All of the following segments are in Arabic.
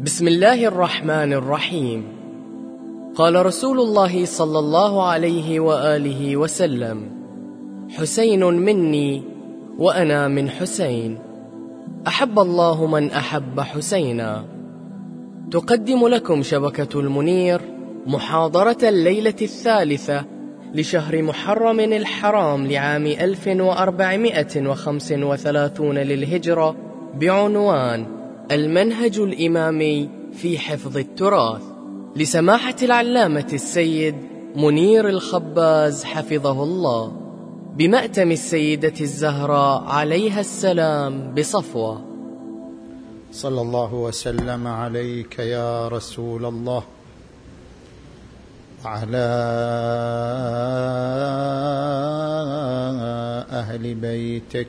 بسم الله الرحمن الرحيم. قال رسول الله صلى الله عليه وآله وسلم حسين مني وأنا من حسين. أحب الله من أحب حسينا. تقدم لكم شبكة المنير محاضرة الليلة الثالثة لشهر محرم الحرام لعام 1435 للهجرة بعنوان المنهج الإمامي في حفظ التراث. لسماحة العلامة السيد منير الخباز حفظه الله. بمأتم السيدة الزهراء عليها السلام بصفوة. صلى الله وسلم عليك يا رسول الله. وعلى أهل بيتك.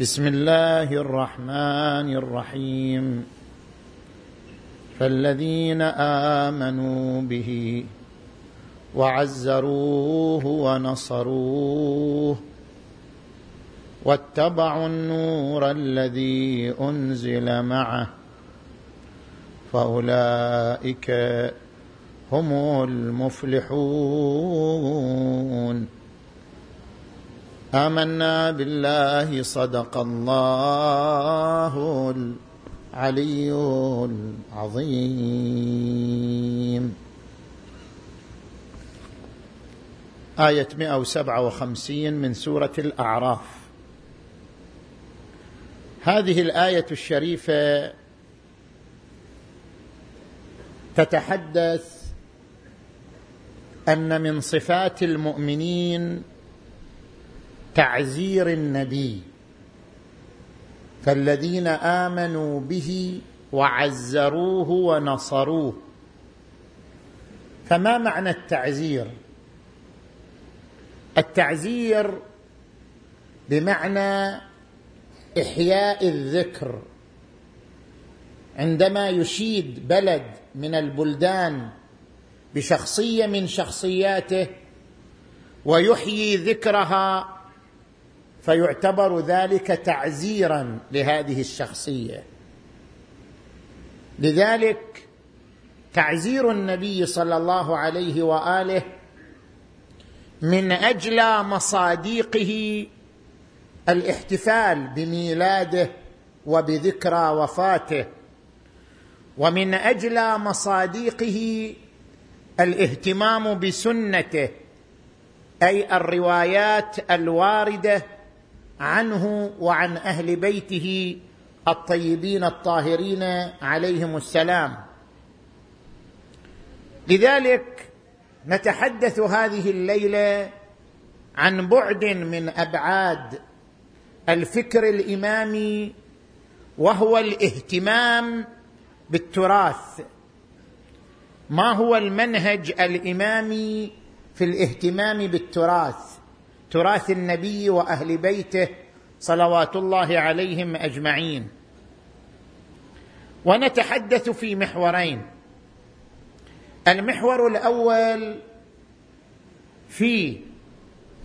بسم الله الرحمن الرحيم. فالذين آمنوا به وعزروه ونصروه واتبعوا النور الذي أنزل معه فأولئك هم المفلحون. آمنا بالله صدق الله العلي العظيم. آية 157 من سورة الأعراف. هذه الآية الشريفة تتحدث أن من صفات المؤمنين تعزير النبي. فالذين آمنوا به وعزروه ونصروه. فما معنى التعزير؟ التعزير بمعنى إحياء الذكر. عندما يشيد بلد من البلدان بشخصية من شخصياته ويحيي ذكرها فيعتبر ذلك تعزيرا لهذه الشخصية. لذلك تعزير النبي صلى الله عليه وآله من أجل مصاديقه الاحتفال بميلاده وبذكرى وفاته ومن أجل مصاديقه الاهتمام بسنته أي الروايات الواردة عنه وعن أهل بيته الطيبين الطاهرين عليهم السلام. لذلك نتحدث هذه الليلة عن بعد من أبعاد الفكر الإمامي وهو الاهتمام بالتراث. ما هو المنهج الإمامي في الاهتمام بالتراث؟ تراث النبي وأهل بيته صلوات الله عليهم أجمعين. ونتحدث في محورين. المحور الأول في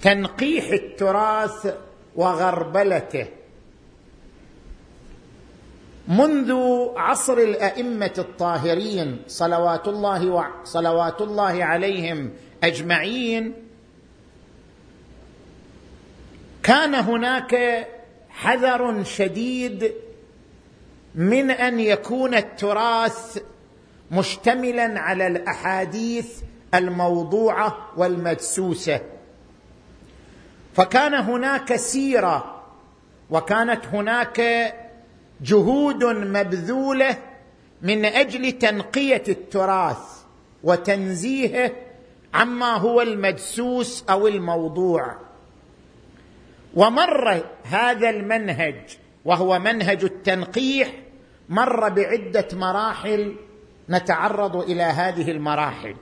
تنقيح التراث وغربلته. منذ عصر الأئمة الطاهرين صلوات الله صلوات الله عليهم أجمعين كان هناك حذر شديد من أن يكون التراث مشتملا على الأحاديث الموضوعة والمدسوسة. فكان هناك سيرة وكانت هناك جهود مبذولة من أجل تنقية التراث وتنزيهه عما هو المدسوس أو الموضوع. ومر هذا المنهج وهو منهج التنقيح مر بعدة مراحل نتعرض إلى هذه المراحل.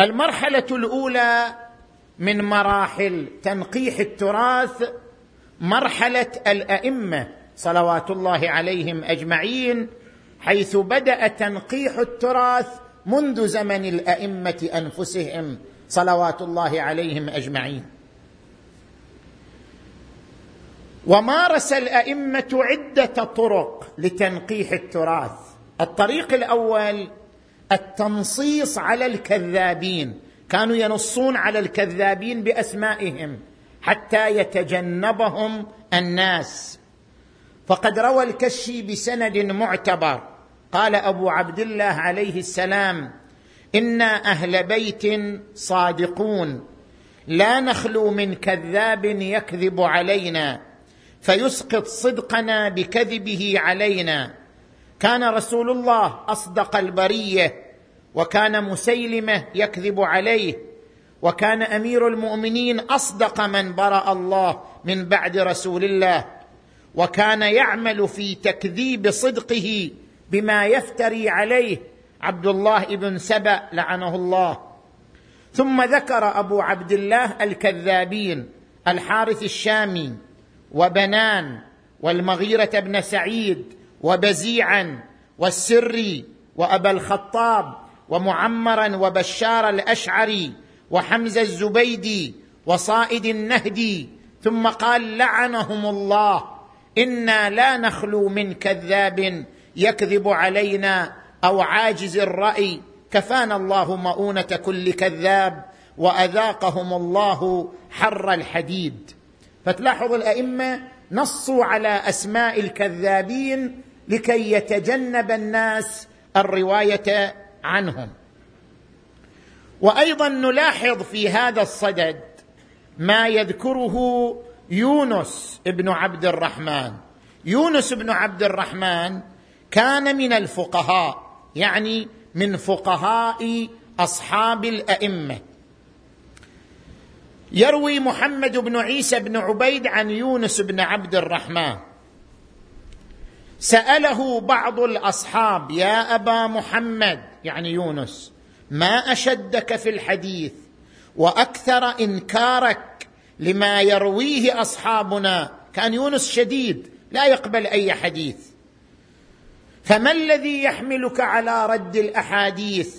المرحلة الأولى من مراحل تنقيح التراث مرحلة الأئمة صلوات الله عليهم أجمعين حيث بدأ تنقيح التراث منذ زمن الأئمة أنفسهم صلوات الله عليهم أجمعين. ومارس الأئمة عدة طرق لتنقيح التراث. الطريق الأول التنصيص على الكذابين. كانوا ينصون على الكذابين بأسمائهم حتى يتجنبهم الناس. فقد روى الكشي بسند معتبر. قال أبو عبد الله عليه السلام أنا أهل بيت صادقون. لا نخلو من كذاب يكذب علينا. فيسقط صدقنا بكذبه علينا. كان رسول الله أصدق البرية وكان مسيلمة يكذب عليه وكان أمير المؤمنين أصدق من برأ الله من بعد رسول الله وكان يعمل في تكذيب صدقه بما يفتري عليه عبد الله بن سبأ لعنه الله. ثم ذكر أبو عبد الله الكذابين الحارث الشامي وبنان والمغيرة بن سعيد وبزيعا والسري وأبا الخطاب ومعمرا وبشار الأشعري وحمزة الزبيدي وصائد النهدي ثم قال لعنهم الله إنا لا نخلو من كذاب يكذب علينا أو عاجز الرأي. كفانا الله مؤونة كل كذاب وأذاقهم الله حر الحديد. فتلاحظ الأئمة نصوا على أسماء الكذابين لكي يتجنب الناس الرواية عنهم. وأيضا نلاحظ في هذا الصدد ما يذكره يونس بن عبد الرحمن. يونس بن عبد الرحمن كان من الفقهاء يعني من فقهاء أصحاب الأئمة. يروي محمد بن عيسى بن عبيد عن يونس بن عبد الرحمن. سأله بعض الأصحاب يا أبا محمد يعني يونس ما أشدك في الحديث وأكثر إنكارك لما يرويه أصحابنا؟ كان يونس شديد لا يقبل أي حديث. فما الذي يحملك على رد الأحاديث؟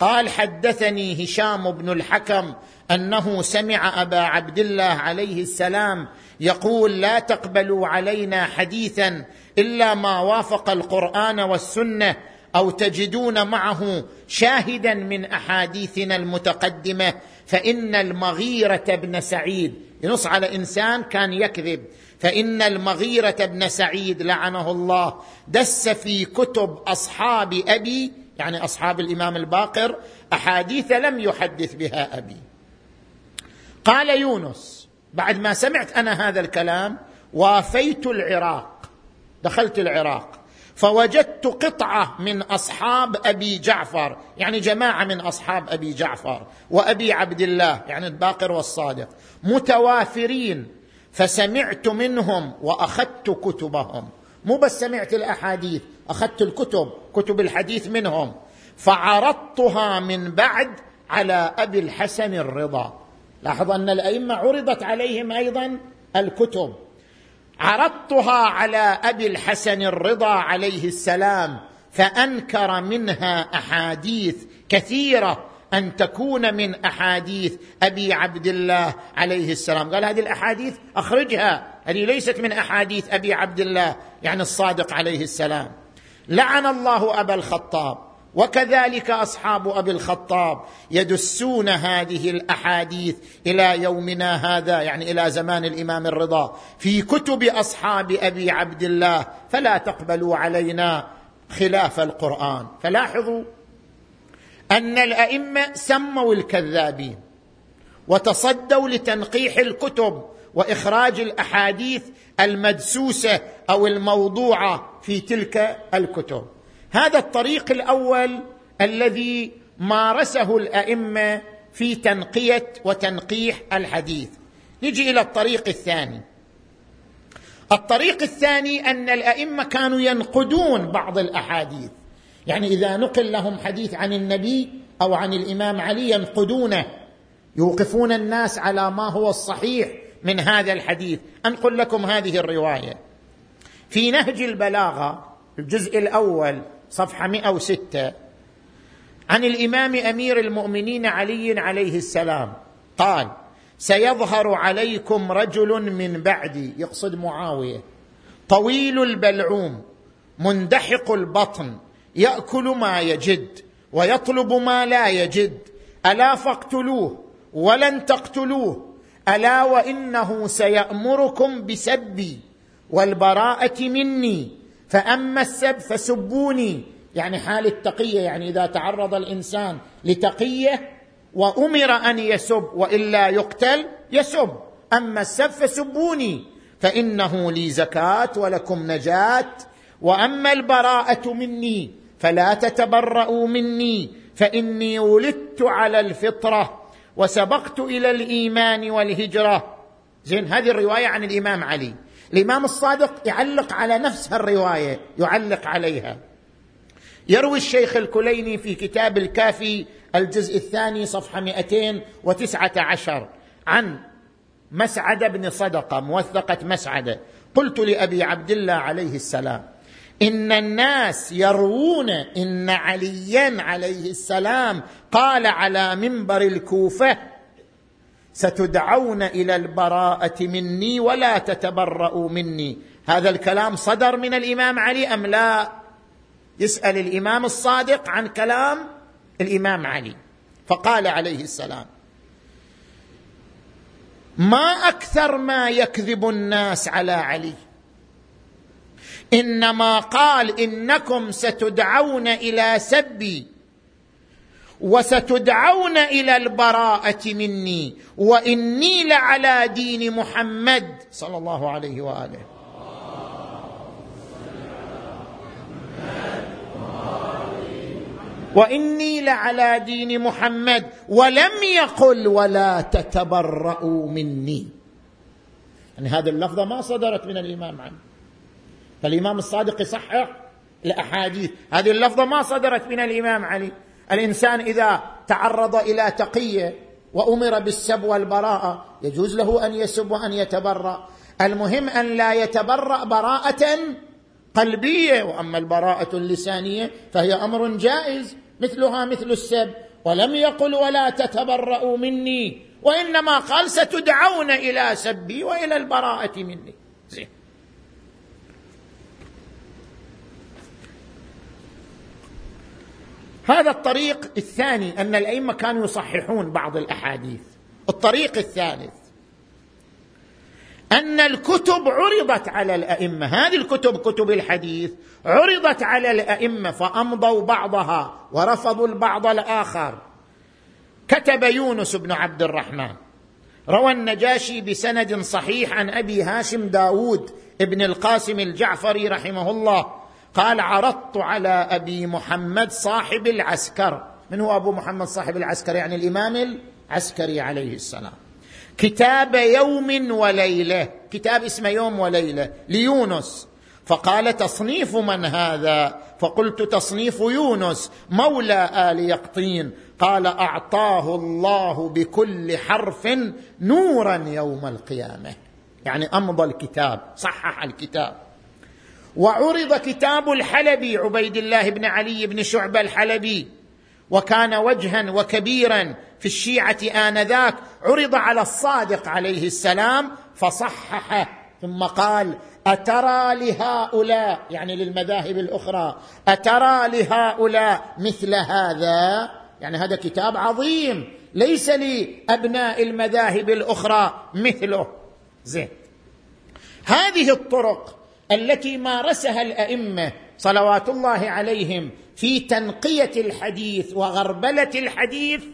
قال حدثني هشام بن الحكم أنه سمع أبا عبد الله عليه السلام يقول لا تقبلوا علينا حديثا إلا ما وافق القرآن والسنة أو تجدون معه شاهدا من أحاديثنا المتقدمة فإن المغيرة بن سعيد ينص على إنسان كان يكذب فإن المغيرة بن سعيد لعنه الله دس في كتب أصحاب أبي يعني أصحاب الإمام الباقر أحاديث لم يحدث بها أبي. قال يونس بعد ما سمعت أنا هذا الكلام وافيت العراق دخلت العراق فوجدت قطعة من أصحاب أبي جعفر يعني جماعة من أصحاب أبي جعفر وأبي عبد الله يعني الباقر والصادق متوافرين فسمعت منهم وأخذت كتبهم. مو بس سمعت الأحاديث أخذت الكتب كتب الحديث منهم فعرضتها من بعد على أبي الحسن الرضا. لاحظ أن الأئمة عرضت عليهم أيضا الكتب. عرضتها على أبي الحسن الرضا عليه السلام فأنكر منها أحاديث كثيرة أن تكون من أحاديث أبي عبد الله عليه السلام. قال هذه الأحاديث أخرجها هذه ليست من أحاديث أبي عبد الله يعني الصادق عليه السلام. لعن الله أبا الخطاب. وكذلك أصحاب أبي الخطاب يدسون هذه الأحاديث إلى يومنا هذا يعني إلى زمان الإمام الرضا في كتب أصحاب أبي عبد الله فلا تقبلوا علينا خلاف القرآن. فلاحظوا أن الأئمة سموا الكذابين وتصدوا لتنقيح الكتب وإخراج الأحاديث المدسوسة أو الموضوعة في تلك الكتب. هذا الطريق الأول الذي مارسه الأئمة في تنقية وتنقيح الحديث. نجي إلى الطريق الثاني. الطريق الثاني أن الأئمة كانوا ينقدون بعض الأحاديث. يعني إذا نقل لهم حديث عن النبي أو عن الإمام علي ينقدونه. يوقفون الناس على ما هو الصحيح من هذا الحديث. أنقل لكم هذه الرواية. في نهج البلاغة الجزء الأول صفحة 106 عن الإمام أمير المؤمنين علي عليه السلام قال سيظهر عليكم رجل من بعدي يقصد معاوية طويل البلعوم مندحق البطن يأكل ما يجد ويطلب ما لا يجد ألا فاقتلوه ولن تقتلوه ألا وإنه سيأمركم بسبي والبراءة مني فأما السب فسبوني. يعني حال التقية يعني إذا تعرض الإنسان لتقية وأمر أن يسب وإلا يقتل يسب. أما السب فسبوني. فإنه لي زكاة ولكم نجاة. وأما البراءة مني فلا تتبرأوا مني. فإني ولدت على الفطرة وسبقت إلى الإيمان والهجرة. زين هذه الرواية عن الإمام علي. الإمام الصادق يعلق على نفس الروايه يعلق عليها. يروي الشيخ الكليني في كتاب الكافي الجزء الثاني صفحة 219 عن مسعد بن صدقة موثقة مسعده قلت لأبي عبد الله عليه السلام إن الناس يروون إن عليا عليه السلام قال على منبر الكوفة ستدعون إلى البراءة مني ولا تتبرأوا مني. هذا الكلام صدر من الإمام علي أم لا؟ يسأل الإمام الصادق عن كلام الإمام علي. فقال عليه السلام ما أكثر ما يكذب الناس على علي. إنما قال إنكم ستدعون إلى سبي وستدعون إلى البراءة مني وإني لعلى دين محمد صلى الله عليه وآله. وإني لعلى دين محمد ولم يقل ولا تتبرأوا مني. يعني هذه اللفظة ما صدرت من الإمام علي. فالإمام الصادق يصحح الاحاديث هذه اللفظة ما صدرت من الإمام علي. الإنسان إذا تعرض إلى تقيه وأمر بالسب والبراءه يجوز له أن يسب وأن يتبرأ. المهم أن لا يتبرأ براءة قلبية وأما البراءة اللسانية فهي أمر جائز مثلها مثل السب. ولم يقل ولا تتبرأوا مني وإنما قال ستدعون إلى سبي وإلى البراءة مني. زين. هذا الطريق الثاني أن الأئمة كانوا يصححون بعض الأحاديث. الطريق الثالث أن الكتب عرضت على الأئمة. هذه الكتب كتب الحديث عرضت على الأئمة فأمضوا بعضها ورفضوا البعض الآخر. كتب يونس بن عبد الرحمن. روى النجاشي بسند صحيح عن أبي هاشم داود ابن القاسم الجعفري رحمه الله. قال عرضت على أبي محمد صاحب العسكر. من هو أبو محمد صاحب العسكر؟ يعني الإمام العسكري عليه السلام. كتاب يوم وليلة. كتاب اسمه يوم وليلة ليونس. فقال تصنيف من هذا؟ فقلت تصنيف يونس مولى آل يقطين. قال أعطاه الله بكل حرف نورا يوم القيامة. يعني أمضى الكتاب صحح الكتاب. وعرض كتاب الحلبي عبيد الله بن علي بن شعبة الحلبي. وكان وجها وكبيرا في الشيعة آنذاك عرض على الصادق عليه السلام فصححه. ثم قال أترى لهؤلاء يعني للمذاهب الأخرى أترى لهؤلاء مثل هذا؟ يعني هذا كتاب عظيم ليس لأبناء المذاهب الأخرى مثله. زين. هذه الطرق التي مارسها الأئمة صلوات الله عليهم في تنقية الحديث وغربلة الحديث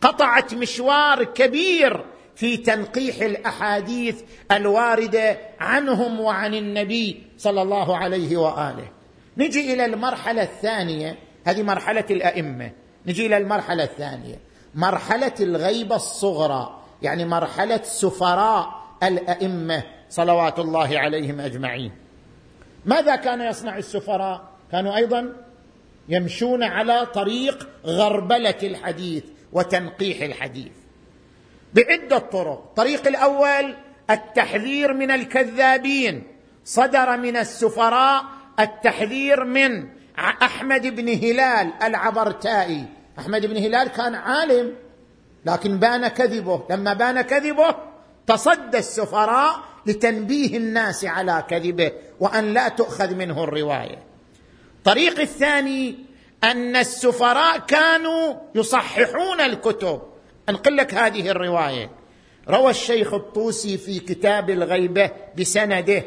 قطعت مشوار كبير في تنقيح الأحاديث الواردة عنهم وعن النبي صلى الله عليه وآله. نجي إلى المرحلة الثانية هذه مرحلة الأئمة. نجي إلى المرحلة الثانية. مرحلة الغيبه الصغرى يعني مرحلة سفراء الأئمة صلوات الله عليهم أجمعين. ماذا كان يصنع السفراء؟ كانوا أيضا يمشون على طريق غربلة الحديث وتنقيح الحديث. بعدة طرق. الطريق الأول التحذير من الكذابين. صدر من السفراء التحذير من أحمد بن هلال العبرتائي. أحمد بن هلال كان عالم لكن بان كذبه. لما بان كذبه تصدى السفراء لتنبيه الناس على كذبه وأن لا تؤخذ منه الرواية. الطريق الثاني أن السفراء كانوا يصححون الكتب. أنقل لك هذه الرواية. روى الشيخ الطوسي في كتاب الغيبة بسنده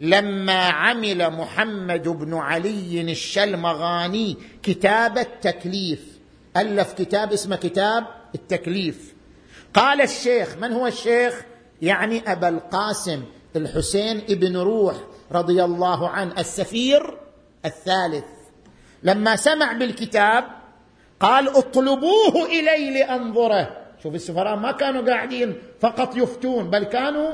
لما عمل محمد بن علي الشلمغاني كتاب التكليف. ألف كتاب اسمه كتاب التكليف. قال الشيخ من هو الشيخ؟ يعني أبا القاسم الحسين ابن روح رضي الله عنه السفير الثالث. لما سمع بالكتاب قال اطلبوه إلي لأنظره. شوف السفراء ما كانوا قاعدين فقط يفتون بل كانوا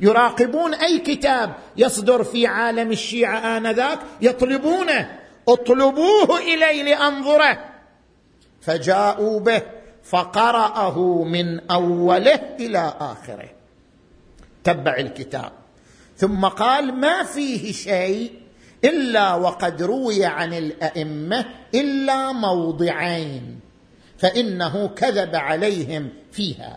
يراقبون أي كتاب يصدر في عالم الشيعة آنذاك يطلبونه. اطلبوه إلي لأنظره. فجاءوا به فقرأه من أوله إلى آخره. تبع الكتاب. ثم قال ما فيه شيء إلا وقد روي عن الأئمة إلا موضعين فإنه كذب عليهم فيها.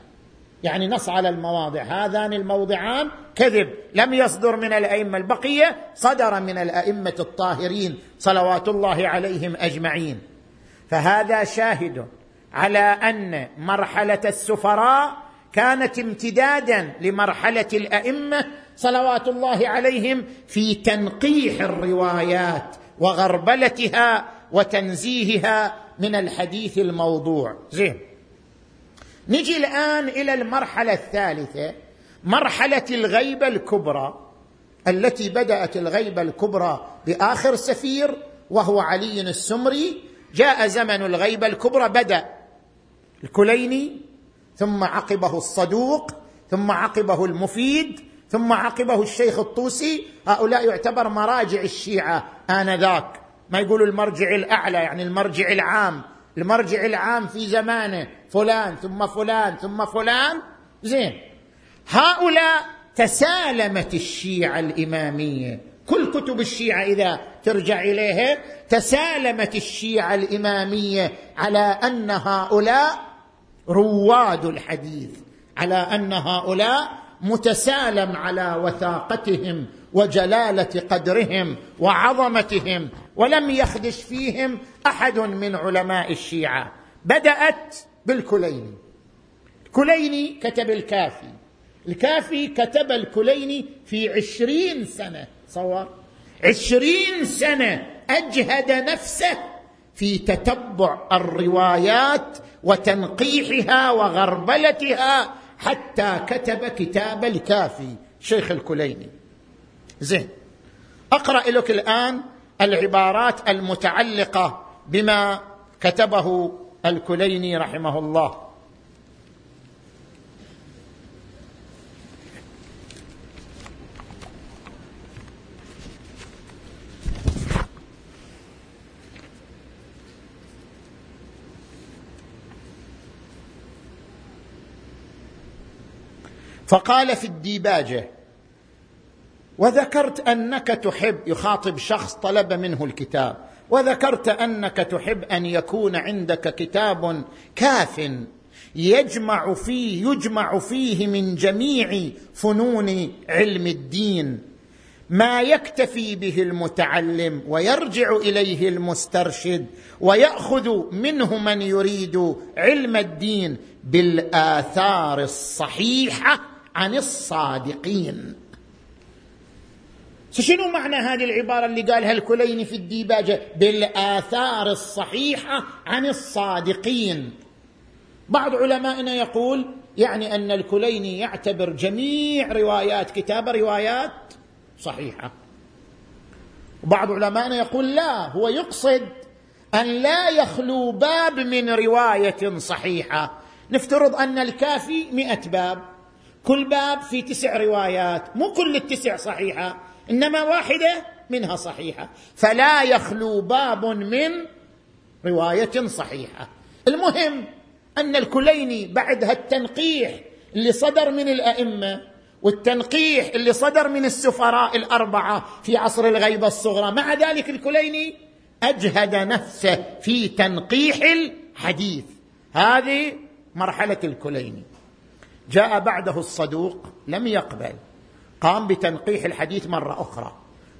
يعني نص على المواضع. هذان الموضعان كذب. لم يصدر من الأئمة البقية صدر من الأئمة الطاهرين صلوات الله عليهم أجمعين. فهذا شاهد على أن مرحلة السفراء كانت امتدادا لمرحلة الأئمة صلوات الله عليهم في تنقيح الروايات وغربلتها وتنزيهها من الحديث الموضوع. زين. نجي الآن إلى المرحلة الثالثة مرحلة الغيبة الكبرى التي بدأت الغيبة الكبرى بآخر سفير وهو علي السمري. جاء زمن الغيبة الكبرى بدأ الكليني ثم عقبه الصدوق ثم عقبه المفيد ثم عقبه الشيخ الطوسي. هؤلاء يعتبر مراجع الشيعة آنذاك. ما يقولوا المرجع الأعلى يعني المرجع العام. المرجع العام في زمانه فلان ثم فلان ثم فلان. زين. هؤلاء تسالمت الشيعة الإمامية. كل كتب الشيعة إذا ترجع إليها تسالمت الشيعة الإمامية على أن هؤلاء رواد الحديث على أن هؤلاء متسالم على وثاقتهم وجلالة قدرهم وعظمتهم ولم يخدش فيهم أحد من علماء الشيعة. بدأت بالكليني. الكليني كتب الكافي. الكافي كتب الكليني في عشرين سنة. صور. عشرين سنة أجهد نفسه في تتبع الروايات وتنقيحها وغربلتها حتى كتب كتاب الكافي شيخ الكليني. زين. أقرأ لك الآن العبارات المتعلقة بما كتبه الكليني رحمه الله. فقال في الديباجة وذكرت أنك تحب يخاطب شخص طلب منه الكتاب وذكرت أنك تحب أن يكون عندك كتاب كاف يجمع فيه يجمع فيه من جميع فنون علم الدين ما يكتفي به المتعلم ويرجع إليه المسترشد ويأخذ منه من يريد علم الدين بالآثار الصحيحة عن الصادقين. شنو معنى هذه العبارة اللي قالها الكليني في الديباجة؟ بالآثار الصحيحة عن الصادقين. بعض علمائنا يقول يعني أن الكليني يعتبر جميع روايات كتابه روايات صحيحة. وبعض علمائنا يقول لا هو يقصد أن لا يخلو باب من رواية صحيحة. نفترض أن الكافي مئة باب. كل باب في تسع روايات مو كل التسع صحيحة إنما واحدة منها صحيحة. فلا يخلو باب من رواية صحيحة. المهم أن الكليني بعد هالتنقيح اللي صدر من الأئمة والتنقيح اللي صدر من السفراء الأربعة في عصر الغيبة الصغرى مع ذلك الكليني أجهد نفسه في تنقيح الحديث. هذه مرحلة الكليني. جاء بعده الصدوق لم يقبل. قام بتنقيح الحديث مرة أخرى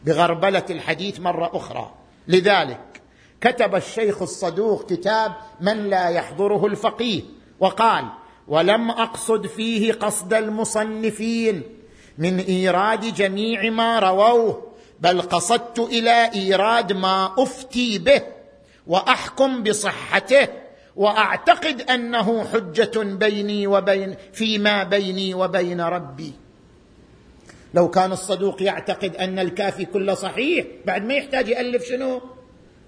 بغربلة الحديث مرة أخرى. لذلك كتب الشيخ الصدوق كتاب من لا يحضره الفقيه وقال ولم أقصد فيه قصد المصنفين من إيراد جميع ما رووه بل قصدت إلى إيراد ما أفتي به وأحكم بصحته وأعتقد أنه حجة بيني وبين فيما بيني وبين ربي. لو كان الصدوق يعتقد أن الكافي كله صحيح بعد ما يحتاج يألف شنو؟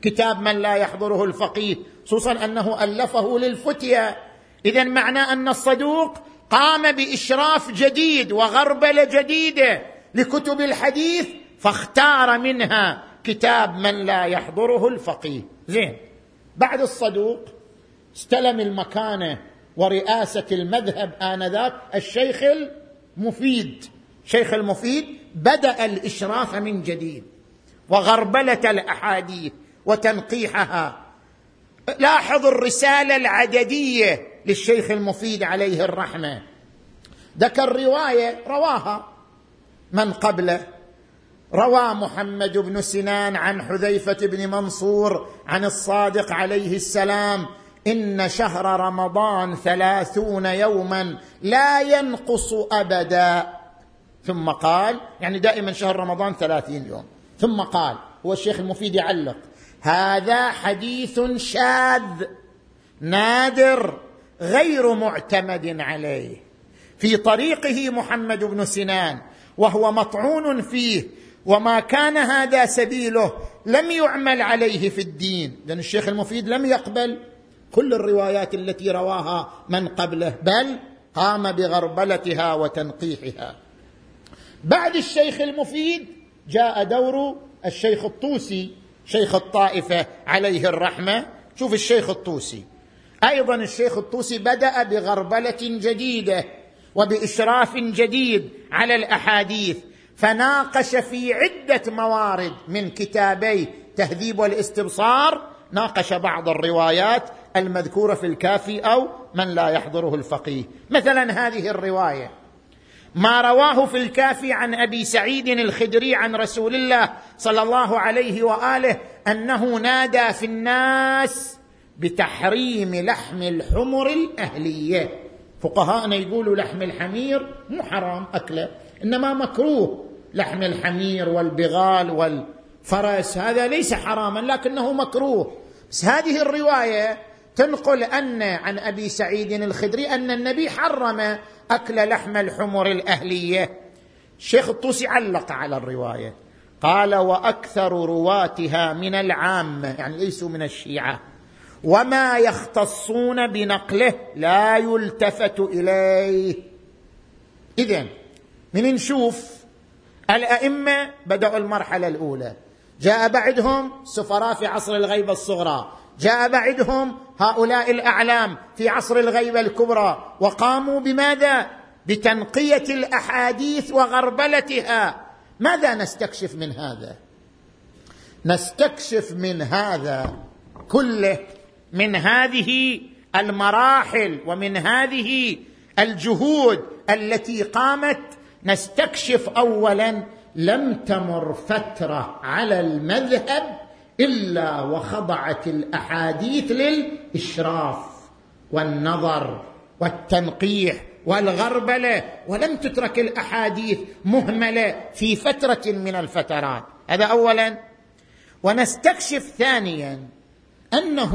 كتاب من لا يحضره الفقيه خصوصا أنه ألفه للفتية. اذا معنى أن الصدوق قام بإشراف جديد وغربله جديدة لكتب الحديث فاختار منها كتاب من لا يحضره الفقيه. زين. بعد الصدوق استلم المكانه ورئاسة المذهب آنذاك الشيخ المفيد. شيخ المفيد بدأ الإشراف من جديد وغربلة الأحاديث وتنقيحها. لاحظ الرسالة العددية للشيخ المفيد عليه الرحمة. ذكر روايه رواها من قبله. روى محمد بن سنان عن حذيفة بن منصور عن الصادق عليه السلام إن شهر رمضان ثلاثون يوما لا ينقص ابدا. ثم قال يعني دائما شهر رمضان ثلاثين يوم. ثم قال هو الشيخ المفيد يعلق هذا حديث شاذ نادر غير معتمد عليه. في طريقه محمد بن سنان وهو مطعون فيه وما كان هذا سبيله لم يعمل عليه في الدين. لأن الشيخ المفيد لم يقبل. كل الروايات التي رواها من قبله بل قام بغربلتها وتنقيحها. بعد الشيخ المفيد جاء دور الشيخ الطوسي شيخ الطائفة عليه الرحمة. شوف الشيخ الطوسي. أيضا الشيخ الطوسي بدأ بغربلة جديدة وبإشراف جديد على الأحاديث فناقش في عدة موارد من كتابي تهذيب والاستبصار. ناقش بعض الروايات المذكوره في الكافي أو من لا يحضره الفقيه. مثلا هذه الرواية. ما رواه في الكافي عن أبي سعيد الخدري عن رسول الله صلى الله عليه وآله أنه نادى في الناس بتحريم لحم الحمر الأهلية. فقهاءنا يقولوا لحم الحمير مو حرام أكله إنما مكروه. لحم الحمير والبغال والفرس هذا ليس حراما لكنه مكروه. بس هذه الرواية تنقل أن عن أبي سعيد الخدري أن النبي حرم أكل لحم الحمر الأهلية. الشيخ الطوسي علق على الرواية. قال وأكثر رواتها من العامه يعني ليسوا من الشيعة. وما يختصون بنقله لا يلتفت إليه. اذا من نشوف الأئمة بدأوا المرحلة الأولى. جاء بعدهم سفراء في عصر الغيبة الصغرى. جاء بعدهم هؤلاء الأعلام في عصر الغيبة الكبرى وقاموا بماذا؟ بتنقية الأحاديث وغربلتها. ماذا نستكشف من هذا؟ نستكشف من هذا كله من هذه المراحل ومن هذه الجهود التي قامت. نستكشف اولا لم تمر فترة على المذهب إلا وخضعت الأحاديث للإشراف والنظر والتنقيح والغربلة ولم تترك الأحاديث مهملة في فترة من الفترات. هذا اولا. ونستكشف ثانيا أنه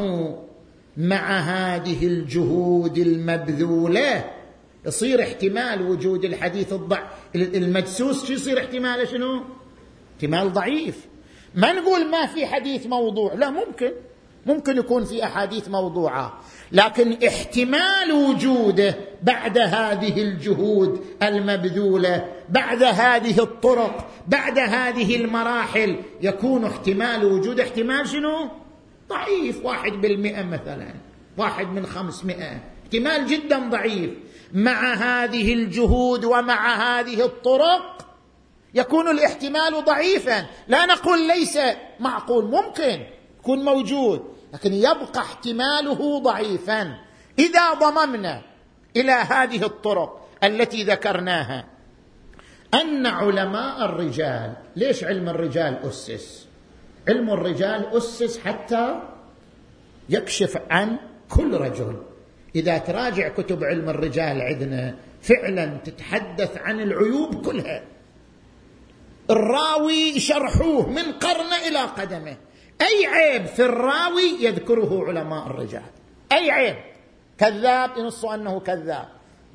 مع هذه الجهود المبذولة يصير احتمال وجود الحديث الضع المدسوس شو يصير احتماله شنو؟ احتمال ضعيف. ما نقول ما في حديث موضوع لا ممكن ممكن يكون في أحاديث موضوعة لكن احتمال وجوده بعد هذه الجهود المبذولة بعد هذه الطرق بعد هذه المراحل يكون احتمال وجود. احتمال شنو؟ ضعيف واحد بالمئة مثلا واحد من خمسمائة احتمال جدا ضعيف. مع هذه الجهود ومع هذه الطرق يكون الاحتمال ضعيفا. لا نقول ليس معقول ممكن يكون موجود لكن يبقى احتماله ضعيفا. إذا ضممنا إلى هذه الطرق التي ذكرناها أن علماء الرجال ليش علم الرجال أسس؟ علم الرجال أسس حتى يكشف عن كل رجل. إذا تراجع كتب علم الرجال عندنا فعلا تتحدث عن العيوب كلها. الراوي يشرحوه من قرن إلى قدمه. أي عيب في الراوي يذكره علماء الرجال. أي عيب. كذاب ينصوا أنه كذاب.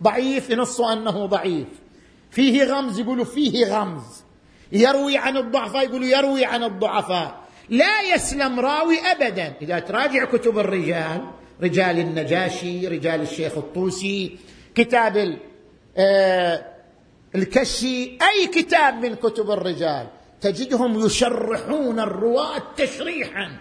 ضعيف ينصوا أنه ضعيف. فيه غمز يقولوا فيه غمز. يروي عن الضعفاء يقولوا يروي عن الضعفاء. لا يسلم راوي ابدا. إذا تراجع كتب الرجال رجال النجاشي رجال الشيخ الطوسي كتاب آه، الكشي أي كتاب من كتب الرجال تجدهم يشرحون الرواة تشريحا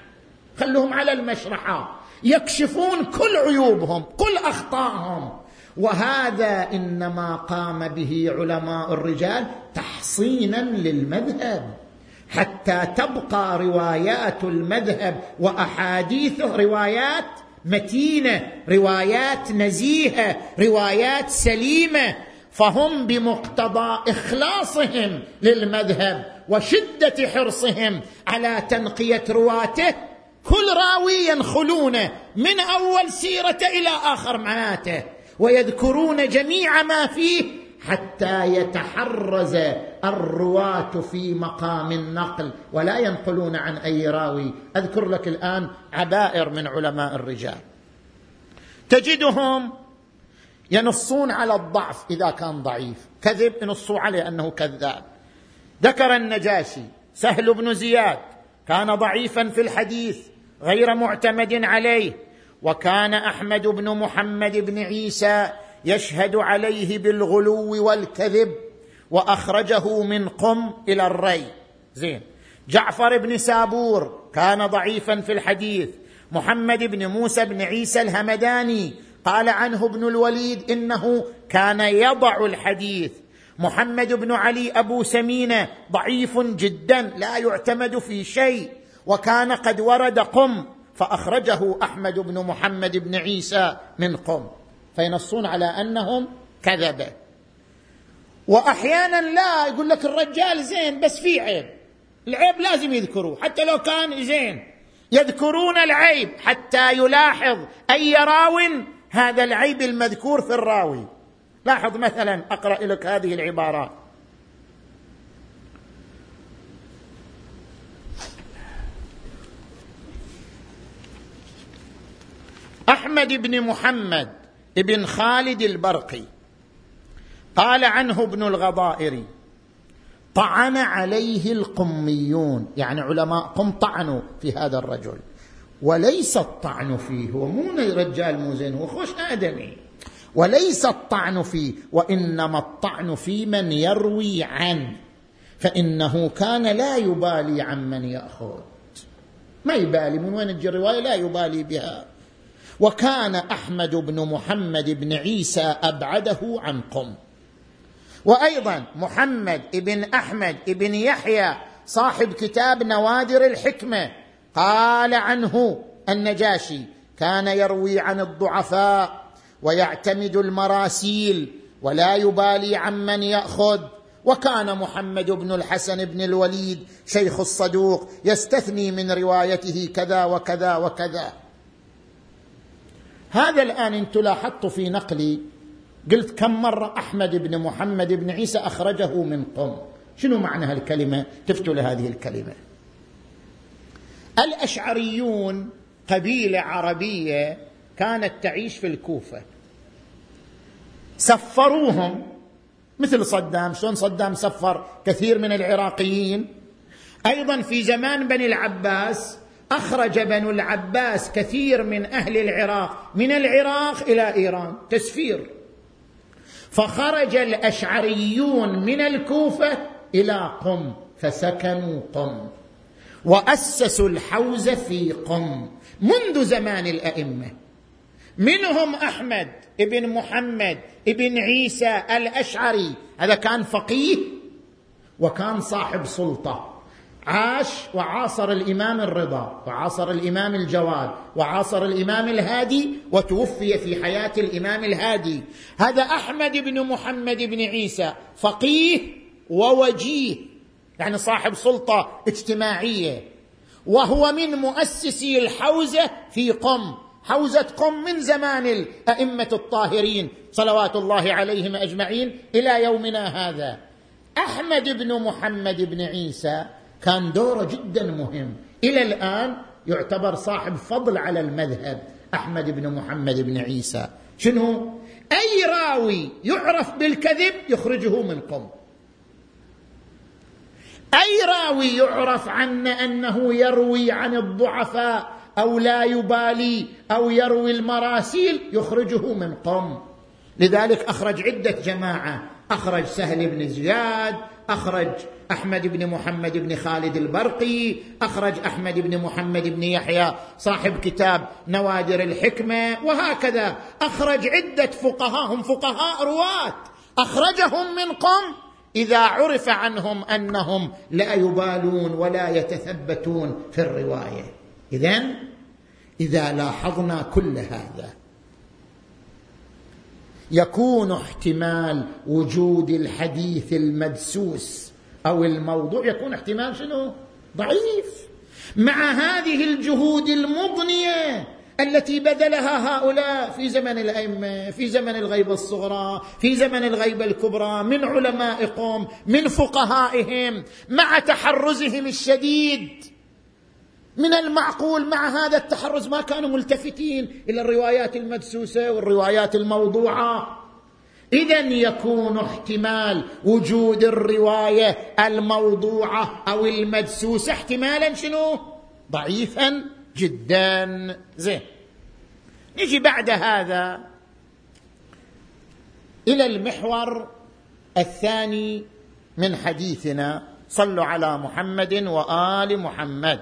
خلوهم على المشرحة يكشفون كل عيوبهم كل أخطائهم. وهذا إنما قام به علماء الرجال تحصينا للمذهب. حتى تبقى روايات المذهب وأحاديثه روايات متينة روايات نزيهة روايات سليمة. فهم بمقتضى إخلاصهم للمذهب وشدة حرصهم على تنقية رواته كل راوي ينخلونه من أول سيرته إلى آخر مناته ويذكرون جميع ما فيه حتى يتحرز الرواة في مقام النقل ولا ينقلون عن أي راوي. أذكر لك الآن عبائر من علماء الرجال. تجدهم ينصون على الضعف إذا كان ضعيف. كذب ينصوا عليه أنه كذاب. ذكر النجاشي سهل بن زياد كان ضعيفا في الحديث غير معتمد عليه. وكان أحمد بن محمد بن عيسى يشهد عليه بالغلو والكذب وأخرجه من قم إلى الري. زين. جعفر بن سابور كان ضعيفا في الحديث. محمد بن موسى بن عيسى الهمداني قال عنه ابن الوليد إنه كان يضع الحديث. محمد بن علي أبو سمينة ضعيف جدا لا يعتمد في شيء وكان قد ورد قم فأخرجه أحمد بن محمد بن عيسى من قم. فينصون على أنهم كذبه واحيانا لا يقول لك الرجال زين بس في عيب. العيب لازم يذكروه حتى لو كان زين. يذكرون العيب حتى يلاحظ أي راو هذا العيب المذكور في الراوي. لاحظ مثلا أقرأ لك هذه العبارات أحمد بن محمد بن خالد البرقي قال عنه ابن الغضائر طعن عليه القميون. يعني علماء قم طعنوا في هذا الرجل. وليس الطعن فيه. هو مو رجال مو زين هو خوش آدمي. وليس الطعن فيه وإنما الطعن في من يروي عنه فإنه كان لا يبالي عن من يأخذ. ما يبالي من وين تجي الرواية؟ لا يبالي بها. وكان أحمد بن محمد بن عيسى أبعده عن قم وأيضا محمد بن أحمد بن يحيى صاحب كتاب نوادر الحكمة. قال عنه النجاشي كان يروي عن الضعفاء ويعتمد المراسيل ولا يبالي عمن يأخذ. وكان محمد بن الحسن بن الوليد شيخ الصدوق يستثني من روايته كذا وكذا وكذا. هذا الآن انت لاحظت في نقلي. قلت كم مرة أحمد بن محمد بن عيسى أخرجه من قم شنو معنى هالكلمة؟ تفتوا لهذه الكلمة. الأشعريون قبيلة عربية كانت تعيش في الكوفة. سفروهم مثل صدام شلون صدام سفر كثير من العراقيين؟ أيضا في زمان بني العباس أخرج بنو العباس كثير من أهل العراق من العراق إلى إيران تسفير. فخرج الأشعريون من الكوفة إلى قم فسكنوا قم. وأسسوا الحوزه في قم منذ زمان الأئمة. منهم أحمد ابن محمد ابن عيسى الأشعري. هذا كان فقيه وكان صاحب سلطة. عاش وعاصر الإمام الرضا وعاصر الإمام الجواد وعاصر الإمام الهادي وتوفي في حياة الإمام الهادي. هذا أحمد بن محمد بن عيسى فقيه ووجيه. يعني صاحب سلطة اجتماعية. وهو من مؤسسي الحوزة في قم حوزة قم من زمان الأئمة الطاهرين صلوات الله عليهم أجمعين إلى يومنا هذا. أحمد بن محمد بن عيسى كان دوره جدا مهم. إلى الآن يعتبر صاحب فضل على المذهب أحمد بن محمد بن عيسى. شنو؟ أي راوي يعرف بالكذب يخرجه من قم. أي راوي يعرف عنا أنه يروي عن الضعفاء أو لا يبالي أو يروي المراسيل يخرجه من قم. لذلك أخرج عدة جماعة. أخرج سهل بن زياد أخرج أحمد بن محمد بن خالد البرقي أخرج أحمد بن محمد بن يحيى صاحب كتاب نوادر الحكمة وهكذا. أخرج عدة فقهاء هم فقهاء رواة. أخرجهم من قم. إذا عرف عنهم أنهم لا يبالون ولا يتثبتون في الرواية. اذا إذا لاحظنا كل هذا يكون احتمال وجود الحديث المدسوس أو الموضوع يكون احتمال شنو؟ ضعيف. مع هذه الجهود المضنية التي بذلها هؤلاء في زمن الأئمة في زمن الغيبة الصغرى في زمن الغيبة الكبرى من علماء قوم من فقهائهم مع تحرزهم الشديد. من المعقول مع هذا التحرز ما كانوا ملتفتين إلى الروايات المدسوسة والروايات الموضوعة. اذا يكون احتمال وجود الرواية الموضوعة أو المدسوسة احتمالا شنو؟ ضعيفا. جدا. زين. نجي بعد هذا إلى المحور الثاني من حديثنا. صلوا على محمد وآل محمد.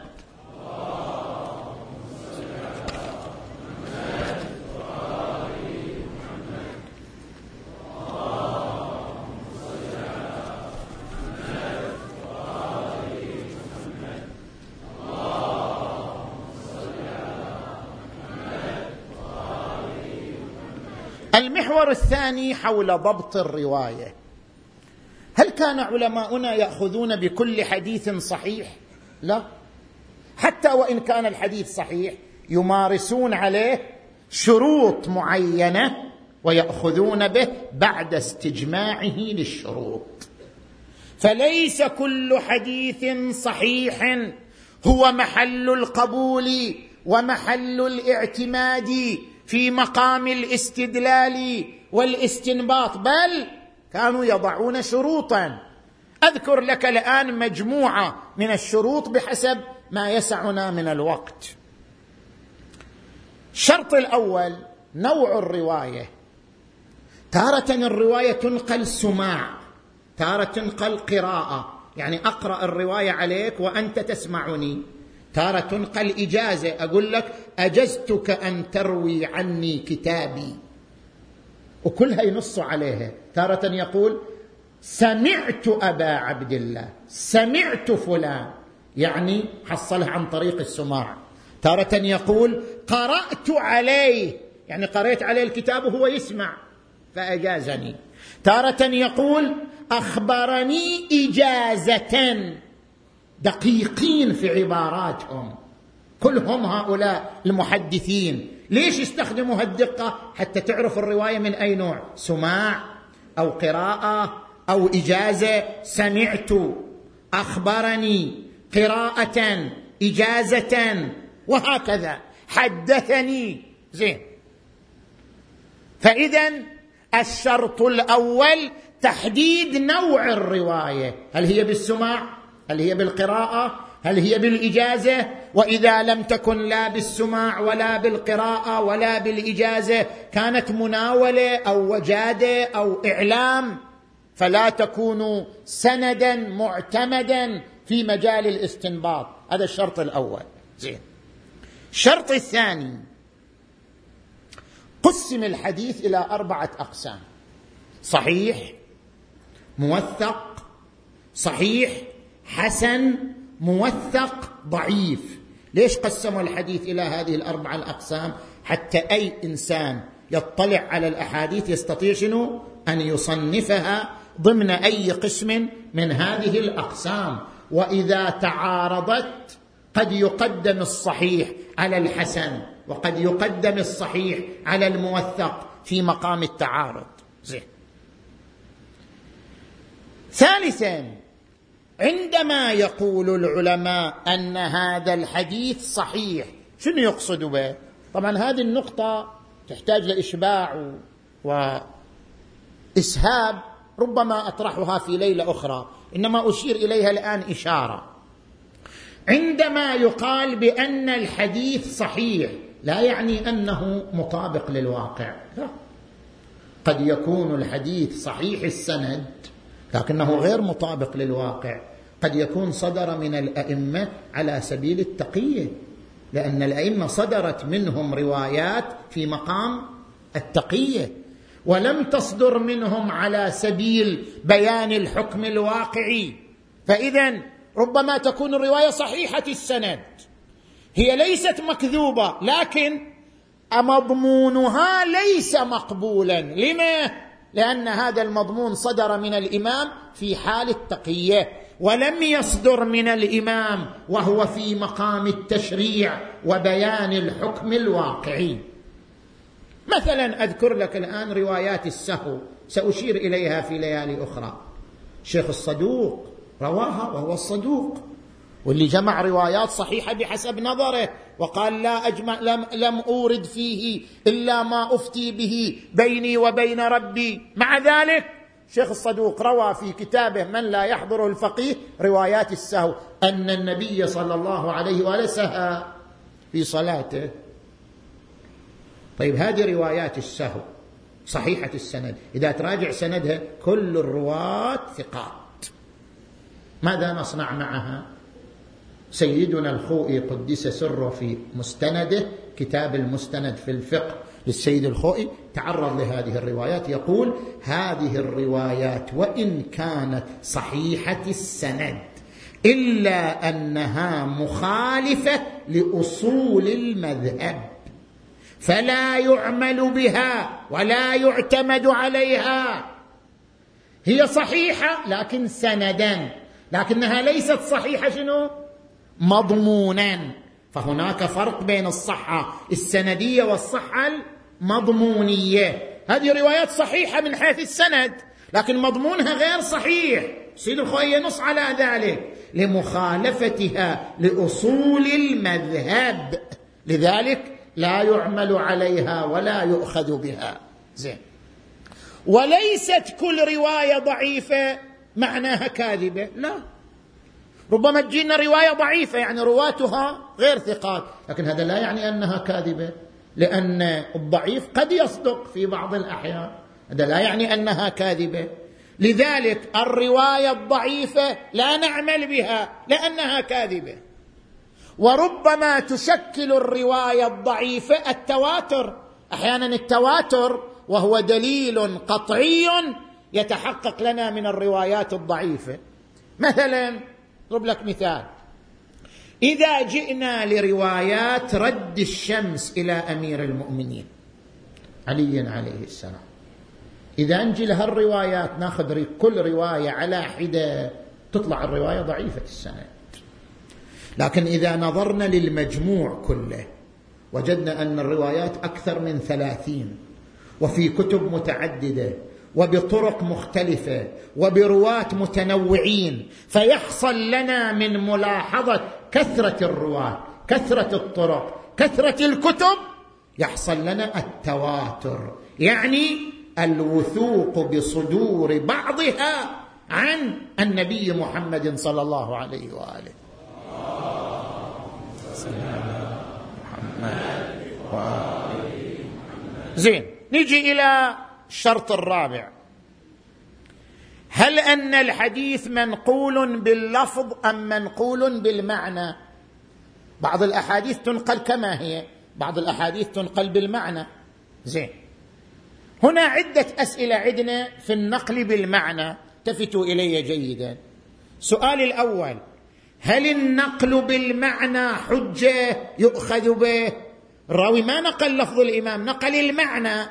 المحور الثاني حول ضبط الرواية. هل كان علماؤنا يأخذون بكل حديث صحيح؟ لا. حتى وإن كان الحديث صحيح يمارسون عليه شروط معينة ويأخذون به بعد استجماعه للشروط. فليس كل حديث صحيح هو محل القبول ومحل الاعتماد في مقام الاستدلال والاستنباط بل كانوا يضعون شروطا. أذكر لك الآن مجموعة من الشروط بحسب ما يسعنا من الوقت. الشرط الأول نوع الرواية. تارة الرواية تنقل سماع تارة تنقل قراءه يعني أقرأ الرواية عليك وأنت تسمعني. تارة تنقل إجازة أقول لك أجزتك أن تروي عني كتابي. وكلها ينص عليها. تارة يقول سمعت أبا عبد الله. سمعت فلان. يعني حصلها عن طريق السماع. تارة يقول قرأت عليه. يعني قرأت عليه الكتاب وهو يسمع. فأجازني. تارة يقول أخبرني إجازة. دقيقين في عباراتهم. كلهم هؤلاء المحدثين. ليش يستخدموا هالدقة حتى تعرف الرواية من أي نوع. سماع أو قراءة أو إجازة. سمعت أخبرني قراءة إجازة وهكذا. حدثني. زين. فإذا الشرط الأول تحديد نوع الرواية. هل هي بالسماع؟ هل هي بالقراءة؟ هل هي بالإجازة؟ وإذا لم تكن لا بالسماع ولا بالقراءة ولا بالإجازة كانت مناولة أو وجادة أو إعلام فلا تكون سندا معتمدا في مجال الاستنباط. هذا الشرط الأول. زين. الشرط الثاني قسم الحديث إلى أربعة أقسام. صحيح موثق صحيح حسن موثق ضعيف. ليش قسموا الحديث إلى هذه الأربعة الأقسام؟ حتى أي إنسان يطلع على الأحاديث يستطيع شنو؟ أن يصنفها ضمن أي قسم من هذه الأقسام. وإذا تعارضت قد يقدم الصحيح على الحسن وقد يقدم الصحيح على الموثق في مقام التعارض. زين. ثالثا عندما يقول العلماء أن هذا الحديث صحيح شنو يقصد به؟ طبعا هذه النقطة تحتاج لإشباع وإسهاب ربما أطرحها في ليلة أخرى إنما أشير إليها الآن إشارة. عندما يقال بأن الحديث صحيح لا يعني أنه مطابق للواقع. لا. قد يكون الحديث صحيح السند لكنه غير مطابق للواقع. قد يكون صدر من الأئمة على سبيل التقيه لأن الأئمة صدرت منهم روايات في مقام التقيه ولم تصدر منهم على سبيل بيان الحكم الواقعي. فإذا ربما تكون الرواية صحيحة السند هي ليست مكذوبة لكن مضمونها ليس مقبولا. لما؟ لأن هذا المضمون صدر من الإمام في حال التقية ولم يصدر من الإمام وهو في مقام التشريع وبيان الحكم الواقعي. مثلا أذكر لك الآن روايات السهو سأشير إليها في ليالي أخرى. شيخ الصدوق رواها وهو الصدوق واللي جمع روايات صحيحة بحسب نظره. وقال لا أجمع لم لم أورد فيه إلا ما أفتي به بيني وبين ربي. مع ذلك شيخ الصدوق روى في كتابه من لا يحضره الفقيه روايات السهو أن النبي صلى الله عليه وآله سهى في صلاته. طيب هذه روايات السهو صحيحة السند. إذا تراجع سندها كل الرواة ثقات. ماذا نصنع معها؟ سيدنا الخوئي قدس سره في مستنده كتاب المستند في الفقه للسيد الخوئي تعرض لهذه الروايات يقول هذه الروايات وإن كانت صحيحة السند إلا أنها مخالفة لأصول المذهب فلا يعمل بها ولا يعتمد عليها هي صحيحة لكن سندا لكنها ليست صحيحة شنو؟ مضمونا فهناك فرق بين الصحة السندية والصحة المضمونية. هذه روايات صحيحة من حيث السند لكن مضمونها غير صحيح. سيد الخوي ينص على ذلك. لمخالفتها لأصول المذهب. لذلك لا يعمل عليها ولا يؤخذ بها. زين. وليست كل رواية ضعيفة معناها كاذبة؟ لا. ربما تجينا رواية ضعيفة يعني رواتها غير ثقات. لكن هذا لا يعني أنها كاذبة لأن الضعيف قد يصدق في بعض الأحيان. هذا لا يعني أنها كاذبة. لذلك الرواية الضعيفة لا نعمل بها لأنها كاذبة. وربما تشكل الرواية الضعيفة التواتر. أحيانا التواتر وهو دليل قطعي يتحقق لنا من الروايات الضعيفة. مثلا اضرب لك مثال. إذا جئنا لروايات رد الشمس إلى أمير المؤمنين علي عليه السلام. إذا نجي لهالروايات ناخذ كل رواية على حدة تطلع الرواية ضعيفة السند. لكن إذا نظرنا للمجموع كله وجدنا أن الروايات أكثر من ثلاثين وفي كتب متعددة وبطرق مختلفة وبرواه متنوعين فيحصل لنا من ملاحظة كثرة الرواه كثرة الطرق كثرة الكتب يحصل لنا التواتر يعني الوثوق بصدور بعضها عن النبي محمد صلى الله عليه وآله. زين نجي إلى الشرط الرابع. هل أن الحديث منقول باللفظ أم منقول بالمعنى؟ بعض الأحاديث تنقل كما هي بعض الأحاديث تنقل بالمعنى. زين. هنا عدة أسئلة عندنا في النقل بالمعنى. التفتوا إلي جيدا. سؤالي الأول هل النقل بالمعنى حجة يؤخذ به؟ الراوي ما نقل لفظ الإمام نقل المعنى.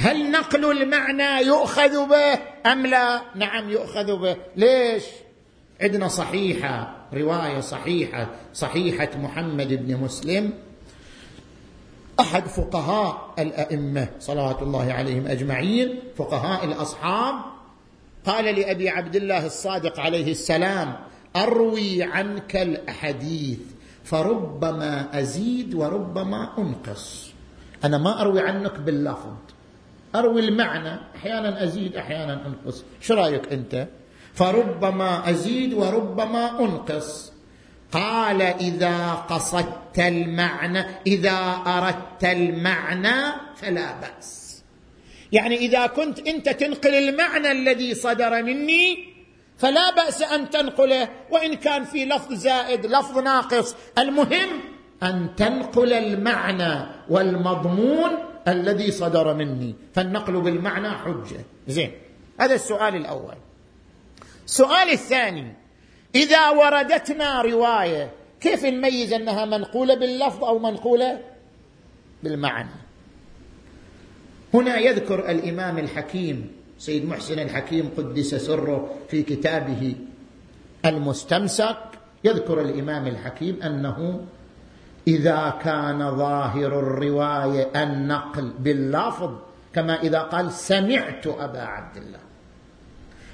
هل نقل المعنى يؤخذ به أم لا؟ نعم يؤخذ به. ليش؟ عندنا صحيحة رواية صحيحة صحيحة محمد بن مسلم. أحد فقهاء الأئمة صلوات الله عليهم أجمعين فقهاء الأصحاب. قال لأبي عبد الله الصادق عليه السلام أروي عنك الأحاديث فربما أزيد وربما أنقص. أنا ما أروي عنك باللفظ. أروي المعنى أحيانا أزيد أحيانا أنقص. شو رأيك أنت؟ فربما أزيد وربما انقص. قال اذا قصدت المعنى اذا اردت المعنى فلا باس. يعني إذا كنت أنت تنقل المعنى الذي صدر مني فلا بأس أن تنقله. وإن كان في لفظ زائد لفظ ناقص المهم أن تنقل المعنى والمضمون الذي صدر مني فالنقل بالمعنى حجة. زين هذا السؤال الأول. السؤال الثاني إذا وردتنا رواية كيف نميز أنها منقولة باللفظ أو منقولة بالمعنى؟ هنا يذكر الإمام الحكيم سيد محسن الحكيم قدس سره في كتابه المستمسك يذكر الإمام الحكيم أنه إذا كان ظاهر الرواية النقل باللفظ كما إذا قال سمعت أبا عبد الله.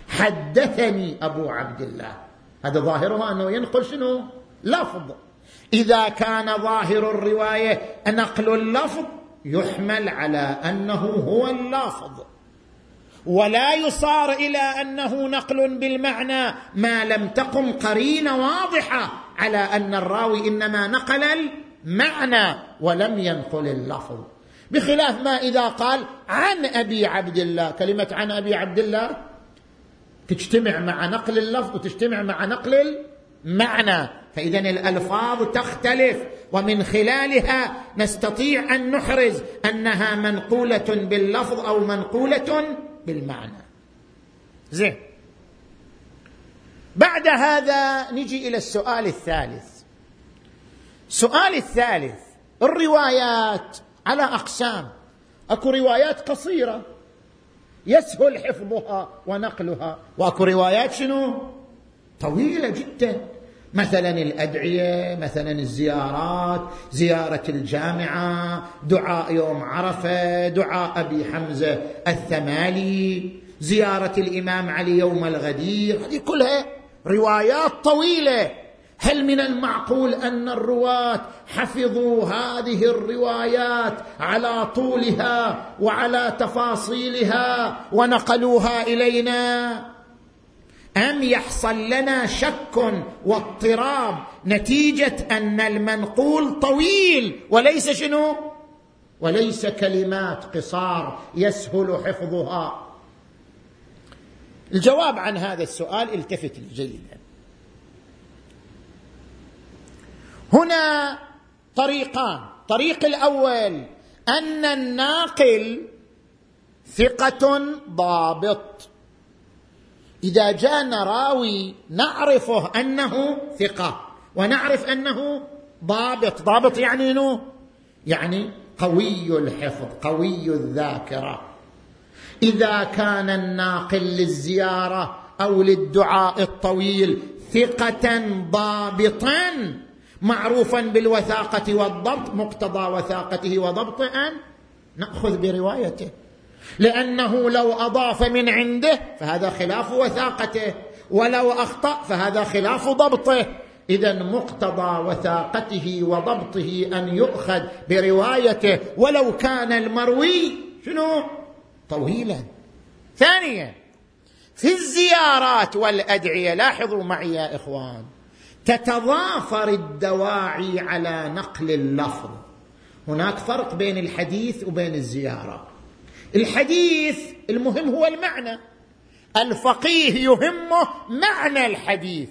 حدثني أبو عبد الله. هذا ظاهرها أنه ينقل شنو؟ لفظ. إذا كان ظاهر الرواية نقل اللفظ يحمل على أنه هو اللافظ ولا يصار إلى أنه نقل بالمعنى ما لم تقم قرينة واضحة. على أن الراوي إنما نقل المعنى ولم ينقل اللفظ. بخلاف ما إذا قال عن أبي عبد الله كلمة عن أبي عبد الله تجتمع مع نقل اللفظ وتجتمع مع نقل المعنى. فاذا الألفاظ تختلف ومن خلالها نستطيع أن نحرز أنها منقولة باللفظ أو منقولة بالمعنى. زين. بعد هذا نجي إلى السؤال الثالث. السؤال الثالث الروايات على أقسام. أكو روايات قصيرة يسهل حفظها ونقلها وأكو روايات شنو؟ طويلة جدا. مثلا الأدعية مثلا الزيارات زيارة الجامعة دعاء يوم عرفة دعاء أبي حمزة الثمالي زيارة الإمام علي يوم الغدير. هذه كلها روايات طويلة. هل من المعقول أن الرواة حفظوا هذه الروايات على طولها وعلى تفاصيلها ونقلوها إلينا؟ أم يحصل لنا شك واضطراب نتيجة أن المنقول طويل وليس شنو؟ وليس كلمات قصار يسهل حفظها. الجواب عن هذا السؤال التفت جيدا. هنا طريقان. طريق الأول أن الناقل ثقة ضابط. إذا جاءنا راوي نعرفه أنه ثقة ونعرف أنه ضابط. ضابط يعني إنه؟ يعني قوي الحفظ قوي الذاكرة. إذا كان الناقل للزيارة أو للدعاء الطويل ثقة ضابطا معروفا بالوثاقة والضبط مقتضى وثاقته وضبطه أن نأخذ بروايته. لأنه لو أضاف من عنده فهذا خلاف وثاقته ولو أخطأ فهذا خلاف ضبطه. اذا مقتضى وثاقته وضبطه أن يؤخذ بروايته. ولو كان المروي شنو؟ طويلا. ثانيا في الزيارات والأدعية لاحظوا معي يا إخوان تتضافر الدواعي على نقل اللفظ. هناك فرق بين الحديث وبين الزيارة. الحديث المهم هو المعنى. الفقيه يهمه معنى الحديث.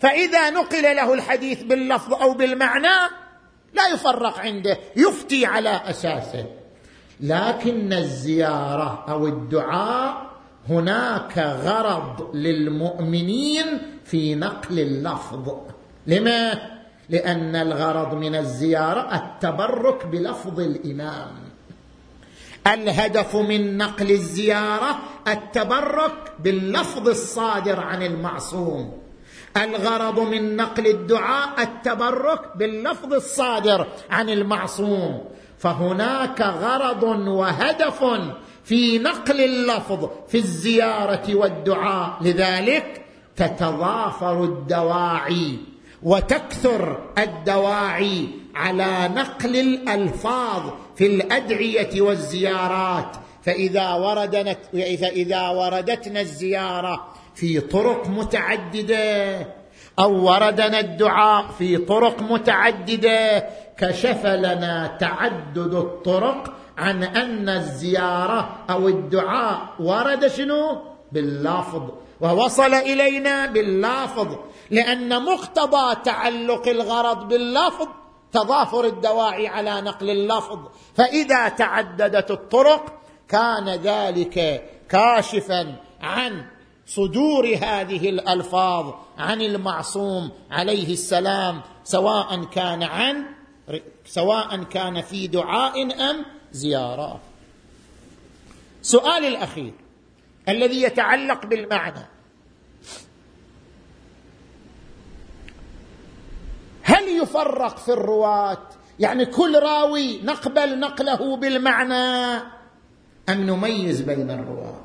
فإذا نقل له الحديث باللفظ أو بالمعنى لا يفرق عنده يفتي على أساسه. لكن الزيارة أو الدعاء هناك غرض للمؤمنين في نقل اللفظ. لما؟ لأن الغرض من الزيارة التبرك بلفظ الإمام. الهدف من نقل الزيارة التبرك باللفظ الصادر عن المعصوم. الغرض من نقل الدعاء التبرك باللفظ الصادر عن المعصوم. فهناك غرض وهدف في نقل اللفظ في الزيارة والدعاء. لذلك تتضافر الدواعي وتكثر الدواعي على نقل الألفاظ في الأدعية والزيارات. فإذا وردت فاذا وردتنا الزيارة في طرق متعددة أو وردنا الدعاء في طرق متعددة كشف لنا تعدد الطرق عن أن الزيارة أو الدعاء ورد شنو؟ باللفظ. ووصل إلينا باللافظ لأن مقتضى تعلق الغرض باللفظ تضافر الدواعي على نقل اللفظ. فإذا تعددت الطرق كان ذلك كاشفا عن صدور هذه الألفاظ عن المعصوم عليه السلام سواء كان عن سواء كان في دعاء أم زيارة. سؤال الأخير الذي يتعلق بالمعنى. هل يفرق في الرواة؟ يعني كل راوي نقبل نقله بالمعنى أم نميز بين الرواة؟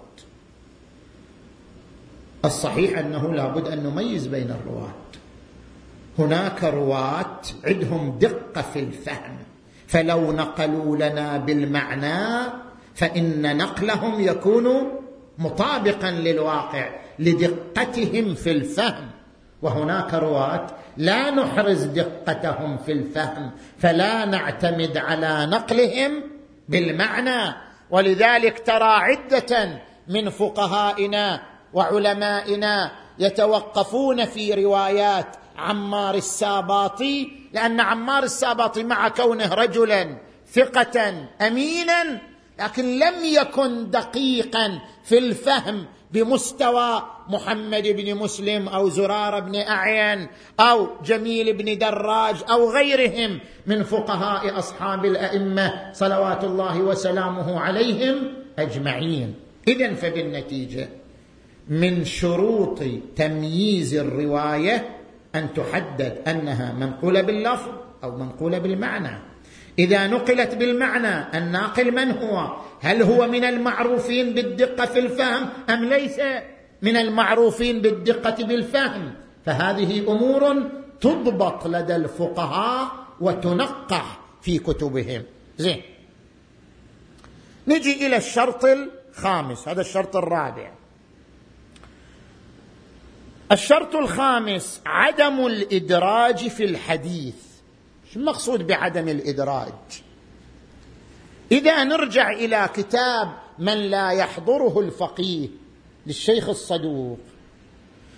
الصحيح انه لابد أن نميز بين الرواة. هناك رواة عندهم دقة في الفهم فلو نقلوا لنا بالمعنى فإن نقلهم يكون مطابقا للواقع لدقتهم في الفهم. وهناك رواة لا نحرز دقتهم في الفهم فلا نعتمد على نقلهم بالمعنى. ولذلك ترى عدة من فقهائنا وعلمائنا يتوقفون في روايات عمار الساباطي لأن عمار الساباطي مع كونه رجلا ثقه امينا لكن لم يكن دقيقا في الفهم بمستوى محمد بن مسلم أو زرار بن أعين أو جميل بن دراج أو غيرهم من فقهاء أصحاب الأئمة صلوات الله وسلامه عليهم أجمعين. اذا فبالنتيجة من شروط تمييز الرواية أن تحدد أنها منقولة باللفظ أو منقولة بالمعنى. إذا نقلت بالمعنى الناقل من هو؟ هل هو من المعروفين بالدقة في الفهم أم ليس من المعروفين بالدقة بالفهم؟ فهذه أمور تضبط لدى الفقهاء وتنقح في كتبهم. زين. نجي إلى الشرط الخامس هذا الشرط الرابع. الشرط الخامس عدم الإدراج في الحديث. شو المقصود بعدم الإدراج؟ إذا نرجع إلى كتاب من لا يحضره الفقيه للشيخ الصدوق.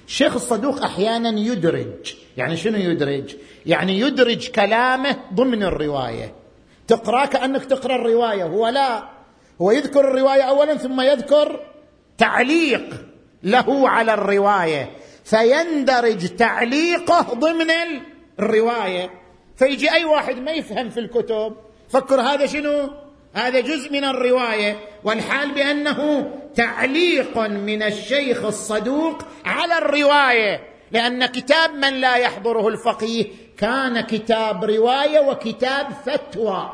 الشيخ الصدوق أحيانا يدرج. يعني شنو يدرج؟ يعني يدرج كلامه ضمن الرواية. تقرأ كأنك تقرأ الرواية. هو لا. هو يذكر الرواية اولا ثم يذكر تعليق له على الرواية. فيندرج تعليقه ضمن الرواية. فيجي أي واحد ما يفهم في الكتب فكر هذا شنو؟ هذا جزء من الرواية. والحال بأنه تعليق من الشيخ الصدوق على الرواية. لأن كتاب من لا يحضره الفقيه كان كتاب رواية وكتاب فتوى.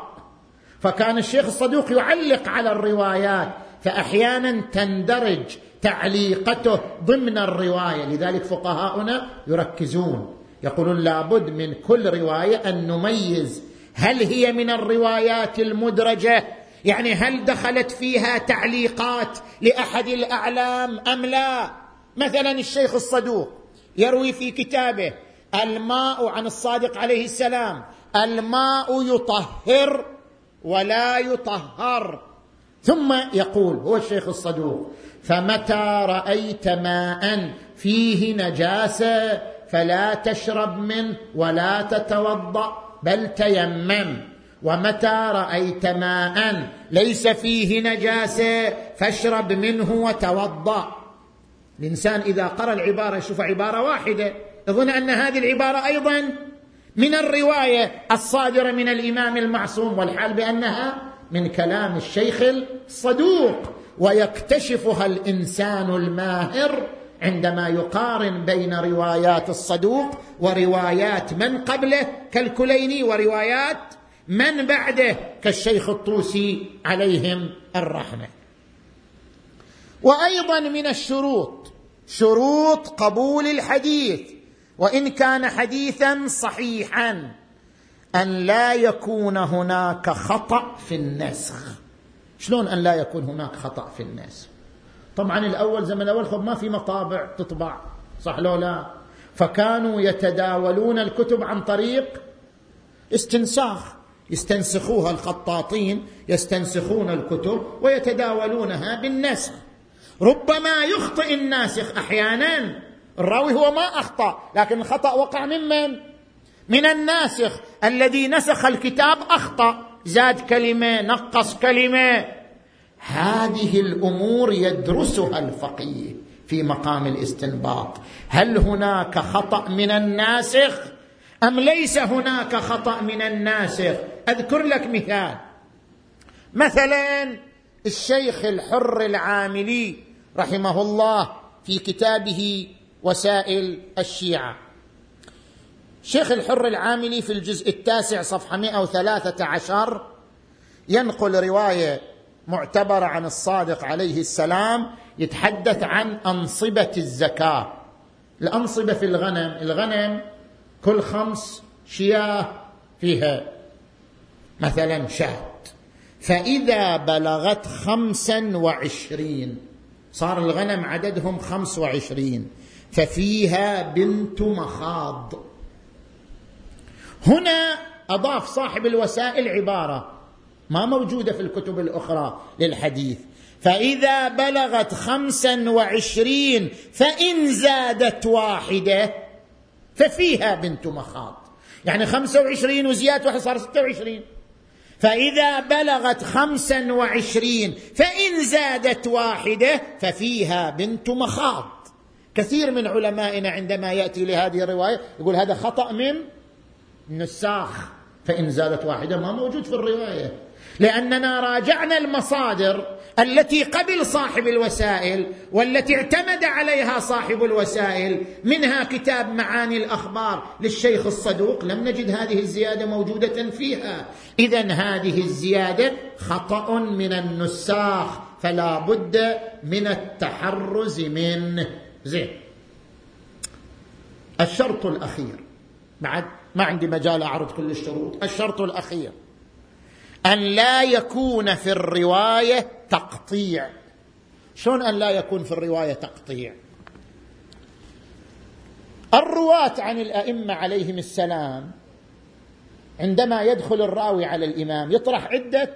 فكان الشيخ الصدوق يعلق على الروايات فأحيانا تندرج تعليقته ضمن الرواية. لذلك فقهاؤنا يركزون. يقولون لابد من كل رواية أن نميز هل هي من الروايات المدرجة؟ يعني هل دخلت فيها تعليقات لأحد الأعلام أم لا؟ مثلا الشيخ الصدوق يروي في كتابه الماء عن الصادق عليه السلام الماء يطهر ولا يطهر. ثم يقول هو الشيخ الصدوق فمتى رأيت ماء فيه نجاسة فلا تشرب منه ولا تتوضأ بل تيمم. ومتى رأيت ماء ليس فيه نجاسة فاشرب منه وتوضأ. الإنسان إذا قرأ العبارة يشوف عبارة واحدة يظن أن هذه العبارة أيضا من الرواية الصادرة من الإمام المعصوم والحال بأنها من كلام الشيخ الصدوق. ويكتشفها الإنسان الماهر عندما يقارن بين روايات الصدوق وروايات من قبله كالكليني وروايات من بعده كالشيخ الطوسي عليهم الرحمة. وأيضا من الشروط شروط قبول الحديث وإن كان حديثا صحيحا أن لا يكون هناك خطأ في النسخ. شلون أن لا يكون هناك خطأ في النسخ طبعا الأول زمن الأول خب ما في مطابع تطبع صح لو لا؟ فكانوا يتداولون الكتب عن طريق استنساخ. يستنسخوها الخطاطين يستنسخون الكتب ويتداولونها بالنسخ ربما يخطئ الناسخ أحيانا. الراوي هو ما أخطأ لكن الخطأ وقع ممن من الناسخ. الذي نسخ الكتاب أخطأ. زاد كلمة نقص كلمة. هذه الأمور يدرسها الفقيه في مقام الاستنباط. هل هناك خطأ من الناسخ؟ أم ليس هناك خطأ من الناسخ؟ أذكر لك مثال. مثلا الشيخ الحر العاملي رحمه الله في كتابه وسائل الشيعة. شيخ الحر العاملي في الجزء التاسع صفحة 113 ينقل رواية معتبرة عن الصادق عليه السلام يتحدث عن أنصبة الزكاة. الأنصبة في الغنم الغنم كل خمس شياه فيها مثلا شاة. فإذا بلغت خمسا وعشرين صار الغنم عددهم خمس وعشرين ففيها بنت مخاض. هنا أضاف صاحب الوسائل عبارة ما موجودة في الكتب الأخرى للحديث. فإذا بلغت خمسا وعشرين فإن زادت واحدة ففيها بنت مخاض. يعني خمسة وعشرين وزيادة واحد صار ستة وعشرين. فإذا بلغت خمسا وعشرين فإن زادت واحدة ففيها بنت مخاض. كثير من علمائنا عندما يأتي لهذه الرواية يقول هذا خطأ من نساخ فإن زادت واحدة ما موجود في الرواية. لأننا راجعنا المصادر التي قبل صاحب الوسائل والتي اعتمد عليها صاحب الوسائل منها كتاب معاني الأخبار للشيخ الصدوق. لم نجد هذه الزيادة موجودة فيها. اذا هذه الزيادة خطأ من النساخ فلا بد من التحرز منه. زين. الشرط الأخير. بعد ما عندي مجال أعرض كل الشروط. الشرط الأخير أن لا يكون في الرواية تقطيع. شلون أن لا يكون في الرواية تقطيع؟ الرواة عن الأئمة عليهم السلام عندما يدخل الراوي على الإمام يطرح عدة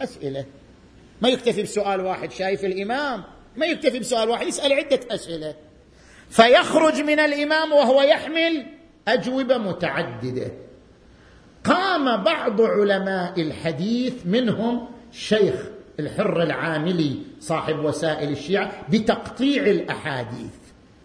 أسئلة. ما يكتفي بسؤال واحد شايف الإمام ما يكتفي بسؤال واحد يسأل عدة أسئلة. فيخرج من الإمام وهو يحمل أجوبة متعددة. قام بعض علماء الحديث منهم شيخ الحر العاملي صاحب وسائل الشيعة بتقطيع الأحاديث.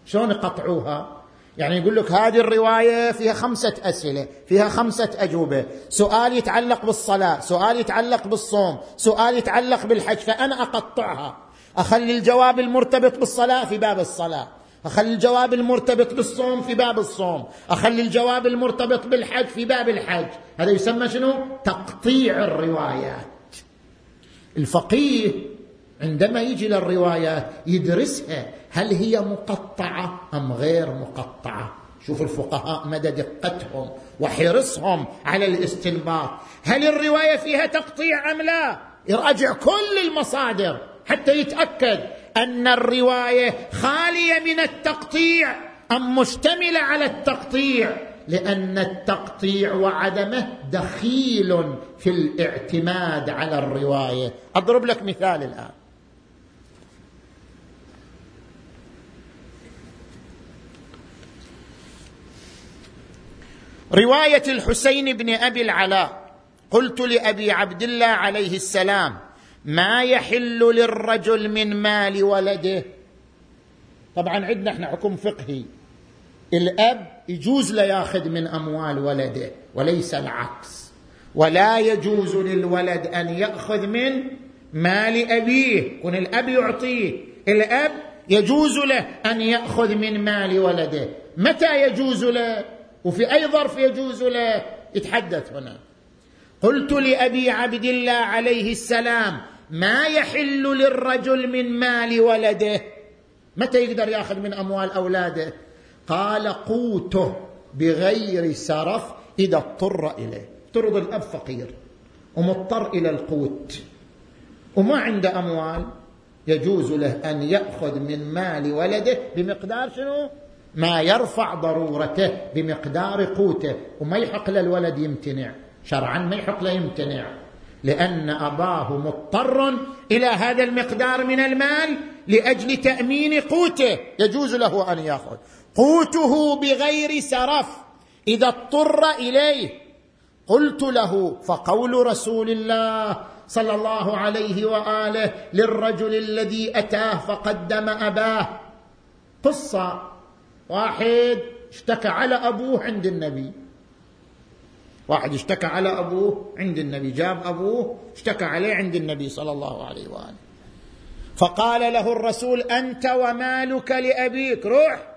شلون يقطعوها؟ يعني يقول لك هذه الرواية فيها خمسة أسئلة فيها خمسة أجوبة. سؤال يتعلق بالصلاة سؤال يتعلق بالصوم سؤال يتعلق بالحج فأنا أقطعها. أخلي الجواب المرتبط بالصلاة في باب الصلاة. أخلي الجواب المرتبط بالصوم في باب الصوم. أخلي الجواب المرتبط بالحج في باب الحج. هذا يسمى شنو؟ تقطيع الروايات. الفقيه عندما يجي للروايات يدرسها هل هي مقطعة أم غير مقطعة؟ شوف الفقهاء مدى دقتهم وحرصهم على الاستنباط. هل الرواية فيها تقطيع أم لا؟ يراجع كل المصادر حتى يتأكد. أن الرواية خالية من التقطيع أم مشتملة على التقطيع؟ لأن التقطيع وعدمه دخيل في الاعتماد على الرواية. أضرب لك مثال الآن. رواية الحسين بن أبي العلاء. قلت لأبي عبد الله عليه السلام ما يحل للرجل من مال ولده. طبعا عندنا إحنا حكم فقهي. الأب يجوز له ياخذ من أموال ولده وليس العكس. ولا يجوز للولد أن يأخذ من مال أبيه يكون الأب يعطيه. الأب يجوز له أن يأخذ من مال ولده. متى يجوز له؟ وفي أي ظرف يجوز له؟ يتحدث هنا. قلت لأبي عبد الله عليه السلام ما يحل للرجل من مال ولده؟ متى يقدر ياخذ من أموال أولاده؟ قال قوته بغير سرف إذا اضطر إليه. افترض الأب فقير ومضطر إلى القوت. وما عنده أموال يجوز له أن يأخذ من مال ولده بمقدار شنو؟ ما يرفع ضرورته بمقدار قوته. وما يحق للولد يمتنع. شرعا ما يحق له يمتنع. لأن أباه مضطر إلى هذا المقدار من المال لأجل تأمين قوته. يجوز له أن يأخذ. قوته بغير سرف. إذا اضطر إليه قلت له فقول رسول الله صلى الله عليه وآله للرجل الذي أتاه فقدم أباه. قصة واحد اشتكى على أبوه عند النبي. واحد اشتكى على أبوه عند النبي جاب أبوه اشتكى عليه عند النبي صلى الله عليه وآله. فقال له الرسول أنت ومالك لأبيك روح.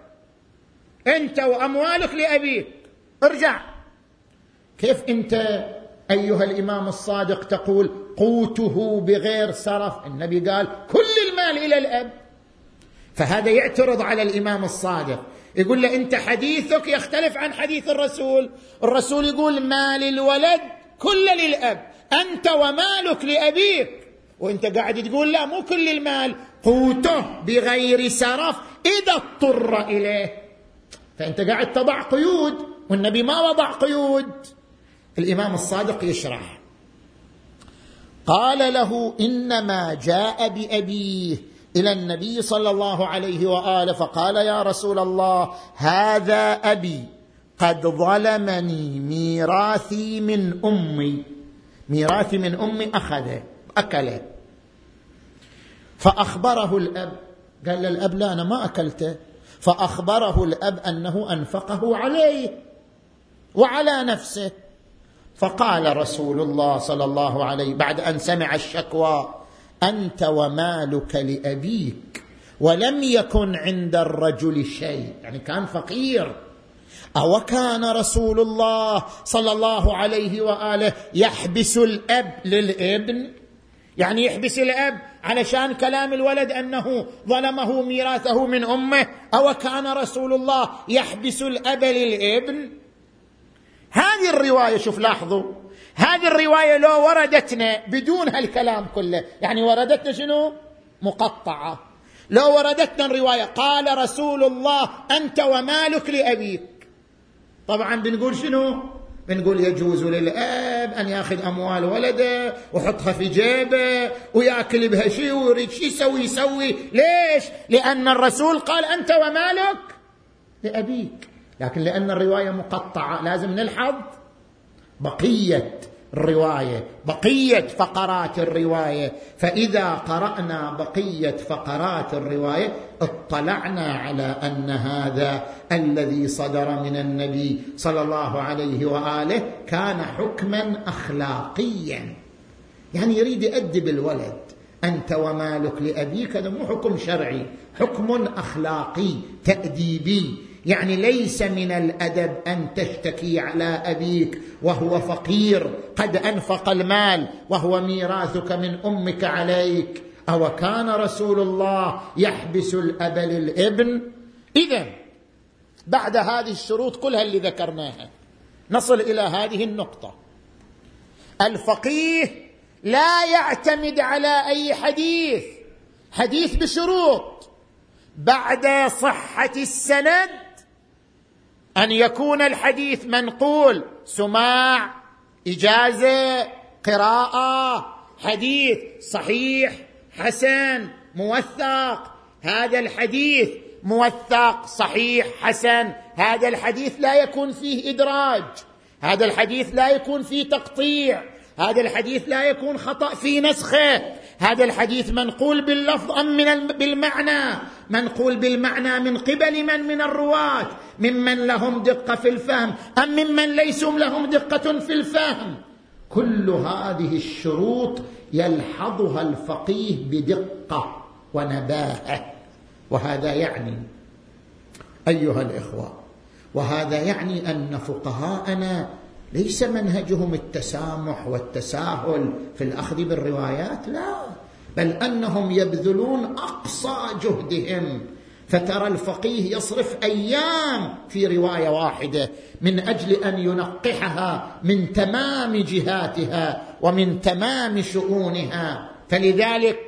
أنت وأموالك لأبيك ارجع. كيف أنت أيها الإمام الصادق تقول قوته بغير سرف؟ النبي قال كل المال إلى الأب. فهذا يعترض على الإمام الصادق. يقول له انت حديثك يختلف عن حديث الرسول. الرسول يقول مال الولد كل للأب أنت ومالك لأبيك. وانت قاعد تقول لا مو كل المال قوته بغير سرف إذا اضطر إليه. فأنت قاعد تضع قيود والنبي ما وضع قيود. الإمام الصادق يشرح. قال له إنما جاء بأبيه. إلى النبي صلى الله عليه وآله فقال يا رسول الله هذا أبي قد ظلمني ميراثي من أمي. ميراثي من أمي أخذه أكله. فأخبره الأب. قال للاب لا أنا ما أكلته. فأخبره الأب أنه أنفقه عليه وعلى نفسه. فقال رسول الله صلى الله عليه بعد أن سمع الشكوى أنت ومالك لأبيك ولم يكن عند الرجل شيء. يعني كان فقير. أو كان رسول الله صلى الله عليه وآله يحبس الأب للابن؟ يعني يحبس الأب علشان كلام الولد أنه ظلمه ميراثه من أمه؟ أو كان رسول الله يحبس الأب للابن؟ هذه الرواية شوف لاحظوا. هذه الرواية لو وردتنا بدون هالكلام كله يعني وردتنا شنو؟ مقطعة. لو وردتنا الرواية قال رسول الله أنت ومالك لأبيك. طبعا بنقول شنو؟ بنقول يجوز للأب أن يأخذ أموال ولده ويحطها في جيبه ويأكل بها شيء ويريد شيء يسوي يسوي. ليش؟ لأن الرسول قال أنت ومالك لأبيك. لكن لأن الرواية مقطعة لازم نلحظ بقية الرواية بقية فقرات الرواية. فإذا قرأنا بقية فقرات الرواية اطلعنا على أن هذا الذي صدر من النبي صلى الله عليه وآله كان حكما أخلاقيا. يعني يريد يؤدب الولد. أنت ومالك لأبيك هذا مو حكم شرعي حكم أخلاقي تأديبي. يعني ليس من الأدب أن تشتكي على أبيك وهو فقير. قد أنفق المال وهو ميراثك من أمك عليك. أو كان رسول الله يحبس الأب للابن؟ إذا بعد هذه الشروط كلها اللي ذكرناها نصل إلى هذه النقطة. الفقيه لا يعتمد على أي حديث حديث بشروط. بعد صحة السند أن يكون الحديث منقول. سماع إجازة قراءة حديث صحيح حسن موثق. هذا الحديث موثق صحيح حسن. هذا الحديث لا يكون فيه إدراج. هذا الحديث لا يكون فيه تقطيع. هذا الحديث لا يكون خطأ في نسخه. هذا الحديث منقول باللفظ أم من بالمعنى. منقول بالمعنى من قبل من من الرواة. ممن لهم دقة في الفهم. أم ممن ليسوا لهم دقة في الفهم. كل هذه الشروط يلحظها الفقيه بدقة ونباهة. وهذا يعني أيها الإخوة وهذا يعني أن فقهاءنا ليس منهجهم التسامح والتساهل في الأخذ بالروايات؟ لا. بل أنهم يبذلون أقصى جهدهم. فترى الفقيه يصرف أيام في رواية واحدة من أجل أن ينقحها من تمام جهاتها ومن تمام شؤونها. فلذلك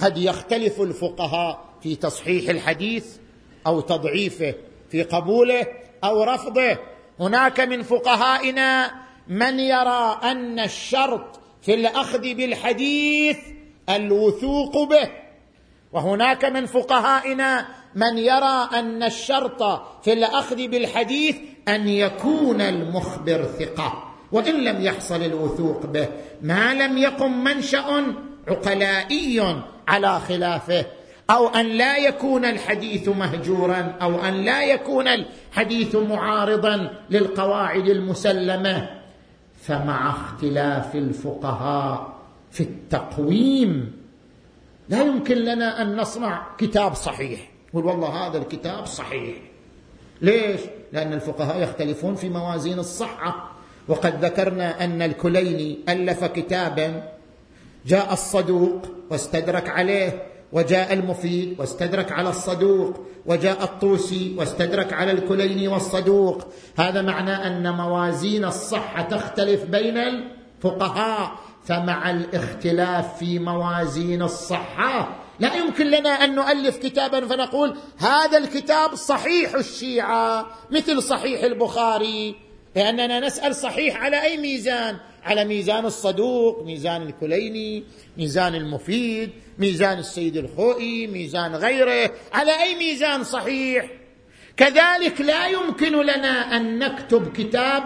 قد يختلف الفقهاء في تصحيح الحديث أو تضعيفه في قبوله أو رفضه. هناك من فقهائنا من يرى أن الشرط في الأخذ بالحديث الوثوق به. وهناك من فقهائنا من يرى أن الشرط في الأخذ بالحديث أن يكون المخبر ثقة وإن لم يحصل الوثوق به. ما لم يقم منشأ عقلائي على خلافه. أو أن لا يكون الحديث مهجورا أو أن لا يكون الحديث معارضا للقواعد المسلمة فمع اختلاف الفقهاء في التقويم لا يمكن لنا أن نصنع كتاب صحيح. نقول والله هذا الكتاب صحيح. ليش؟ لأن الفقهاء يختلفون في موازين الصحة. وقد ذكرنا أن الكليني ألف كتابا جاء الصدوق واستدرك عليه. وجاء المفيد واستدرك على الصدوق وجاء الطوسي واستدرك على الكليني والصدوق. هذا معنى أن موازين الصحة تختلف بين الفقهاء فمع الاختلاف في موازين الصحة لا يمكن لنا أن نؤلف كتابا فنقول هذا الكتاب صحيح الشيعة مثل صحيح البخاري. لأننا نسأل صحيح على أي ميزان؟ على ميزان الصدوق ميزان الكليني ميزان المفيد ميزان السيد الخوئي ميزان غيره. على أي ميزان صحيح؟ كذلك لا يمكن لنا أن نكتب كتاب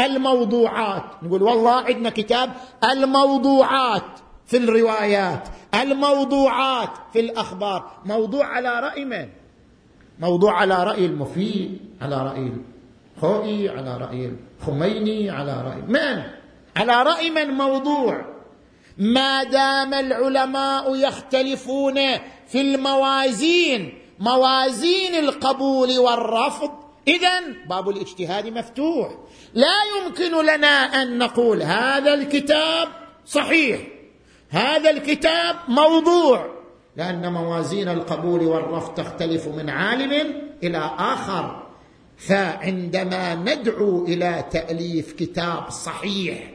الموضوعات. نقول والله عندنا كتاب الموضوعات في الروايات الموضوعات في الأخبار. موضوع على رأي من؟ موضوع على رأي المفيد على رأي الخوئي على رأي الخميني على رأي من؟ على رأي من موضوع. ما دام العلماء يختلفون في الموازين موازين القبول والرفض اذا باب الاجتهاد مفتوح. لا يمكن لنا أن نقول هذا الكتاب صحيح هذا الكتاب موضوع لأن موازين القبول والرفض تختلف من عالم إلى آخر. فعندما ندعو إلى تأليف كتاب صحيح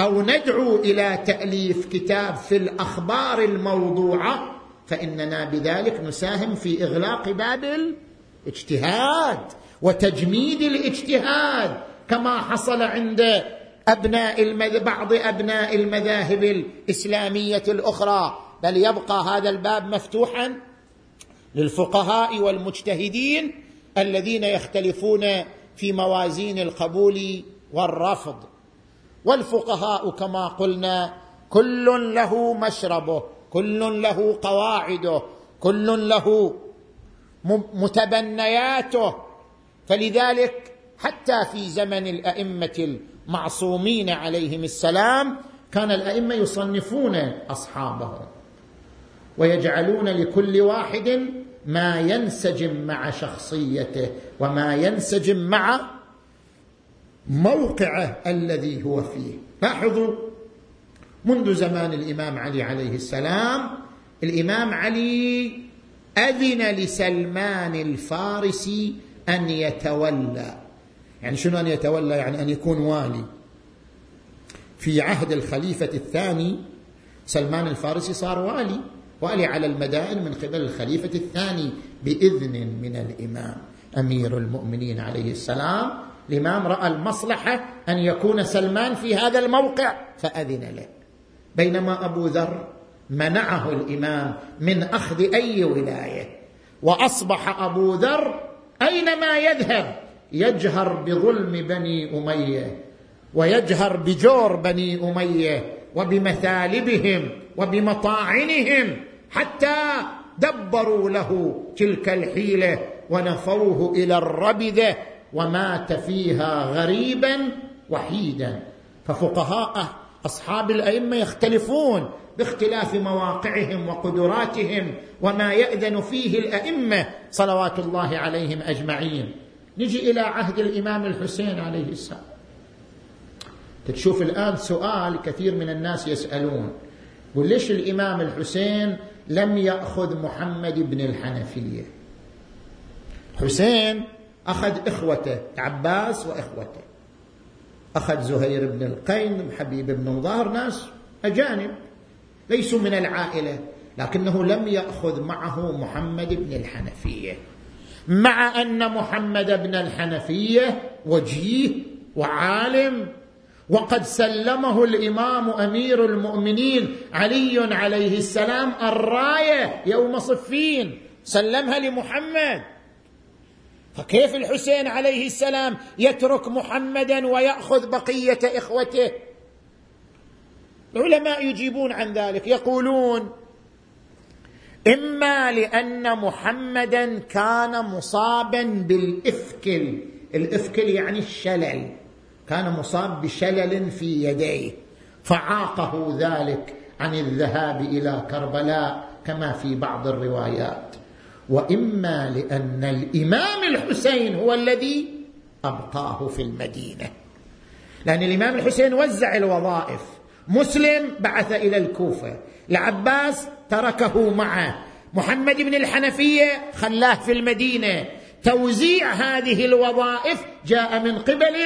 أو ندعو إلى تأليف كتاب في الأخبار الموضوعة فإننا بذلك نساهم في إغلاق باب الاجتهاد وتجميد الاجتهاد كما حصل عند أبناء المذ... بعض أبناء المذاهب الإسلامية الأخرى. بل يبقى هذا الباب مفتوحا للفقهاء والمجتهدين الذين يختلفون في موازين القبول والرفض. والفقهاء كما قلنا كل له مشربه كل له قواعده كل له متبنياته. فلذلك حتى في زمن الأئمة المعصومين عليهم السلام كان الأئمة يصنفون أصحابهم ويجعلون لكل واحد ما ينسجم مع شخصيته وما ينسجم مع موقعه الذي هو فيه. لاحظوا منذ زمان الإمام علي عليه السلام الإمام علي أذن لسلمان الفارسي أن يتولى. يعني شنو أن يتولى؟ يعني أن يكون والي. في عهد الخليفة الثاني سلمان الفارسي صار والي. والي على المدائن من قبل الخليفة الثاني بإذن من الإمام. أمير المؤمنين عليه السلام الإمام رأى المصلحة أن يكون سلمان في هذا الموقع فأذن له. بينما أبو ذر منعه الإمام من أخذ أي ولاية وأصبح أبو ذر أينما يذهب يجهر بظلم بني أمية ويجهر بجور بني أمية وبمثالبهم وبمطاعنهم حتى دبروا له تلك الحيلة ونفوه إلى الربذة ومات فيها غريبا وحيدا. ففقهاء أصحاب الأئمة يختلفون باختلاف مواقعهم وقدراتهم وما يأذن فيه الأئمة صلوات الله عليهم أجمعين. نجي إلى عهد الإمام الحسين عليه السلام. تشوف الآن سؤال كثير من الناس يسألون. يقول ليش الإمام الحسين لم يأخذ محمد بن الحنفية. حسين أخذ إخوته عباس وإخوته. أخذ زهير بن القين حبيب بن مظاهر ناس أجانب ليسوا من العائلة لكنه لم يأخذ معه محمد بن الحنفية. مع أن محمد بن الحنفية وجيه وعالم وقد سلمه الإمام أمير المؤمنين علي عليه السلام الراية يوم صفين. سلمها لمحمد. فكيف الحسين عليه السلام يترك محمدا ويأخذ بقية إخوته؟ العلماء يجيبون عن ذلك يقولون إما لأن محمدا كان مصابا بالإفكل. الإفكل يعني الشلل. كان مصاب بشلل في يديه فعاقه ذلك عن الذهاب إلى كربلاء كما في بعض الروايات. وإما لأن الإمام الحسين هو الذي أبقاه في المدينة. لأن الإمام الحسين وزع الوظائف. مسلم بعث إلى الكوفة. العباس تركه معه محمد بن الحنفية خلاه في المدينة. توزيع هذه الوظائف جاء من قبل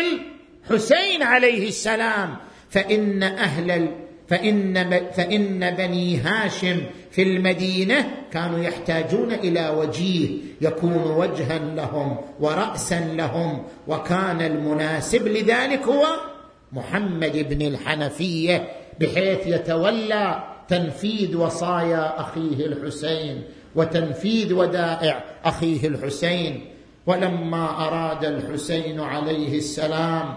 الحسين عليه السلام فإن أهل فإن, فإن بني هاشم في المدينة كانوا يحتاجون إلى وجيه يكون وجها لهم ورأسا لهم وكان المناسب لذلك هو محمد بن الحنفية بحيث يتولى تنفيذ وصايا أخيه الحسين وتنفيذ ودائع أخيه الحسين. ولما أراد الحسين عليه السلام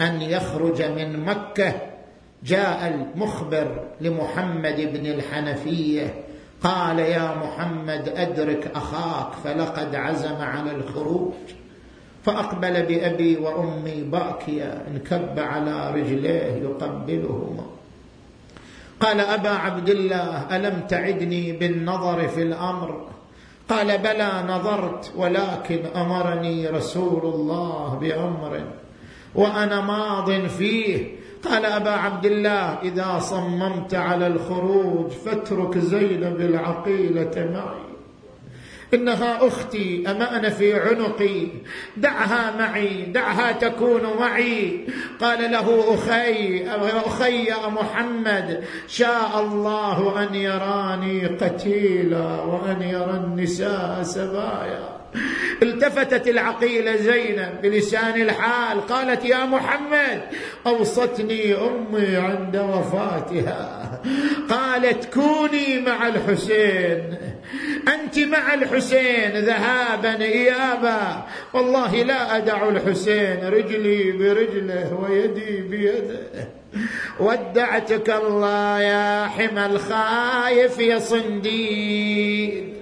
أن يخرج من مكة. جاء المخبر لمحمد بن الحنفية. قال يا محمد أدرك أخاك فلقد عزم على الخروج. فأقبل بأبي وأمي باكيا انكب على رجليه يقبلهما. قال أبا عبد الله ألم تعدني بالنظر في الأمر؟ قال بلى نظرت ولكن أمرني رسول الله بأمر. وأنا ماض فيه. قال أبا عبد الله إذا صممت على الخروج فاترك زينب العقيلة معي. إنها أختي أمان في عنقي. دعها معي دعها تكون معي. قال له أخي يا محمد شاء الله أن يراني قتيلا وأن يرى النساء سبايا. التفتت العقيلة زينب بلسان الحال قالت يا محمد أوصتني أمي عند وفاتها. قالت كوني مع الحسين. أنت مع الحسين ذهابا ايابا. والله لا أدع الحسين رجلي برجله ويدي بيده. ودعتك الله يا حمى الخايف يا صنديد.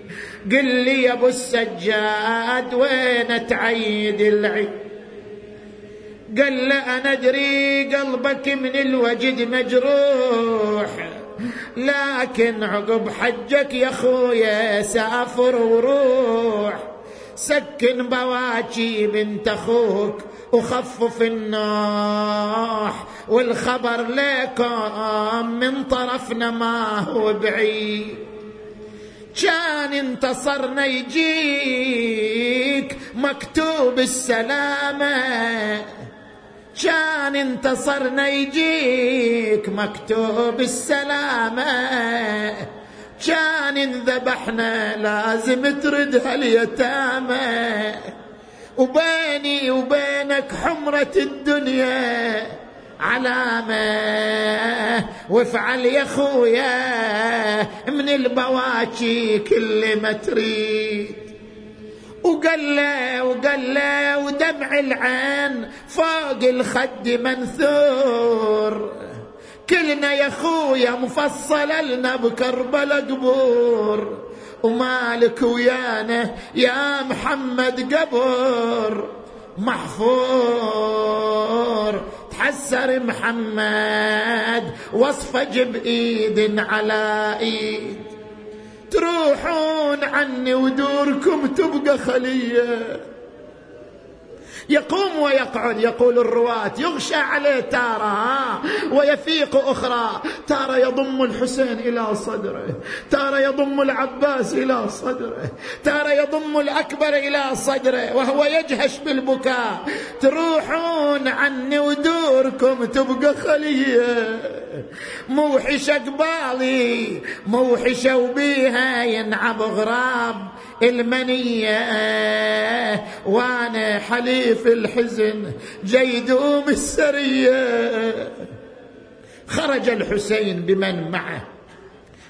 قل لي يا أبو السجاد وين تعيد العيد قال له أنا أدري قلبك من الوجد مجروح لكن عقب حجك يا خويا سأفر وروح. سكن بواجي بنت أخوك وخفف النوح والخبر لكم من طرفنا ما هو بعيد. كان انتصرنا يجيك مكتوب السلامة. كان انتصرنا يجيك مكتوب السلامة. كان انذبحنا لازم ترد هاليتامى. وبيني وبينك حمرة الدنيا. علامة وافعل يا خويا من البواكي كل ما تريد. وقال له وقال له ودمع العين فوق الخد منثور. كلنا يا خويا مفصل لنا بكربلا قبور. ومالك ويانا يا محمد قبر محفور. تحسر محمد وصفه بايد على إيد. تروحون عني ودوركم تبقى خلية. يقوم ويقعد. يقول الرواة يغشى عليه تارة ويفيق أخرى. تارة يضم الحسين إلى صدره. تارة يضم العباس إلى صدره. تارة يضم الأكبر إلى صدره وهو يجهش بالبكاء. تروحون عني ودوركم تبقى خلية. موحشة قبالي موحشة وبيها ينعب غراب. المنية وأنا حليف الحزن جيدوم السرية خرج الحسين بمن معه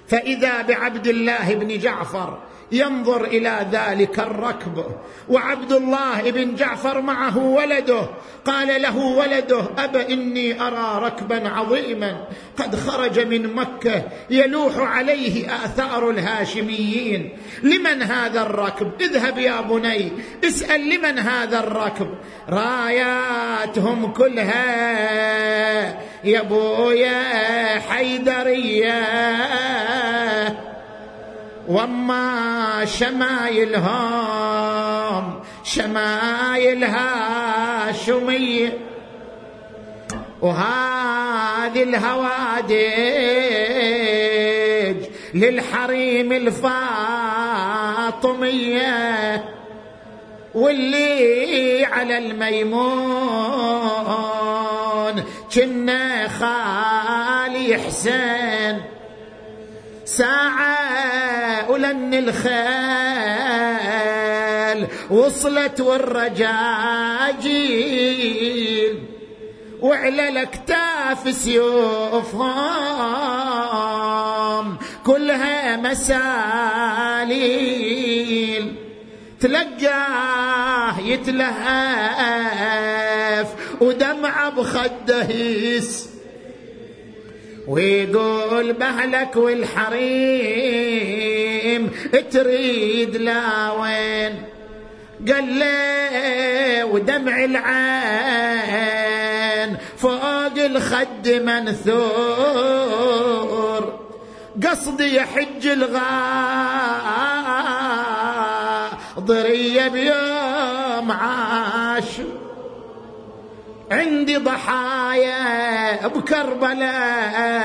فإذا بعبد الله بن جعفر ينظر إلى ذلك الركب. وعبد الله بن جعفر معه ولده. قال له ولده أب إني أرى ركبا عظيما قد خرج من مكة يلوح عليه آثار الهاشميين. لمن هذا الركب؟ اذهب يا بني اسأل لمن هذا الركب. راياتهم كلها يا بويا حيدرية. وما شمايلهم شمايلها شمية وهذه الهوادج للحريم الفاطمية واللي على الميمون كنا خالي حسين ساعة ولن الخيل وصلت والرجاجيل. وعلى الأكتاف سيوفهم كلها مساليل. تلقاه يتلهف ودمعه بخده يس ويقول بهلك والحريم تريد لا وين؟ قال له ودمع العين فوق الخد منثور قصدي يحج الغاضرية بيوم عاشور. عندي ضحايا بكربلاء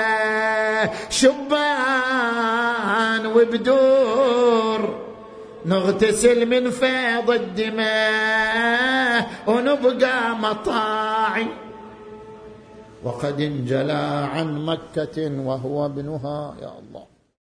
شبان وبدور. نغتسل من فيض الدماء ونبقى مطاعي وقد انجلى عن مكة وهو ابنها يا الله.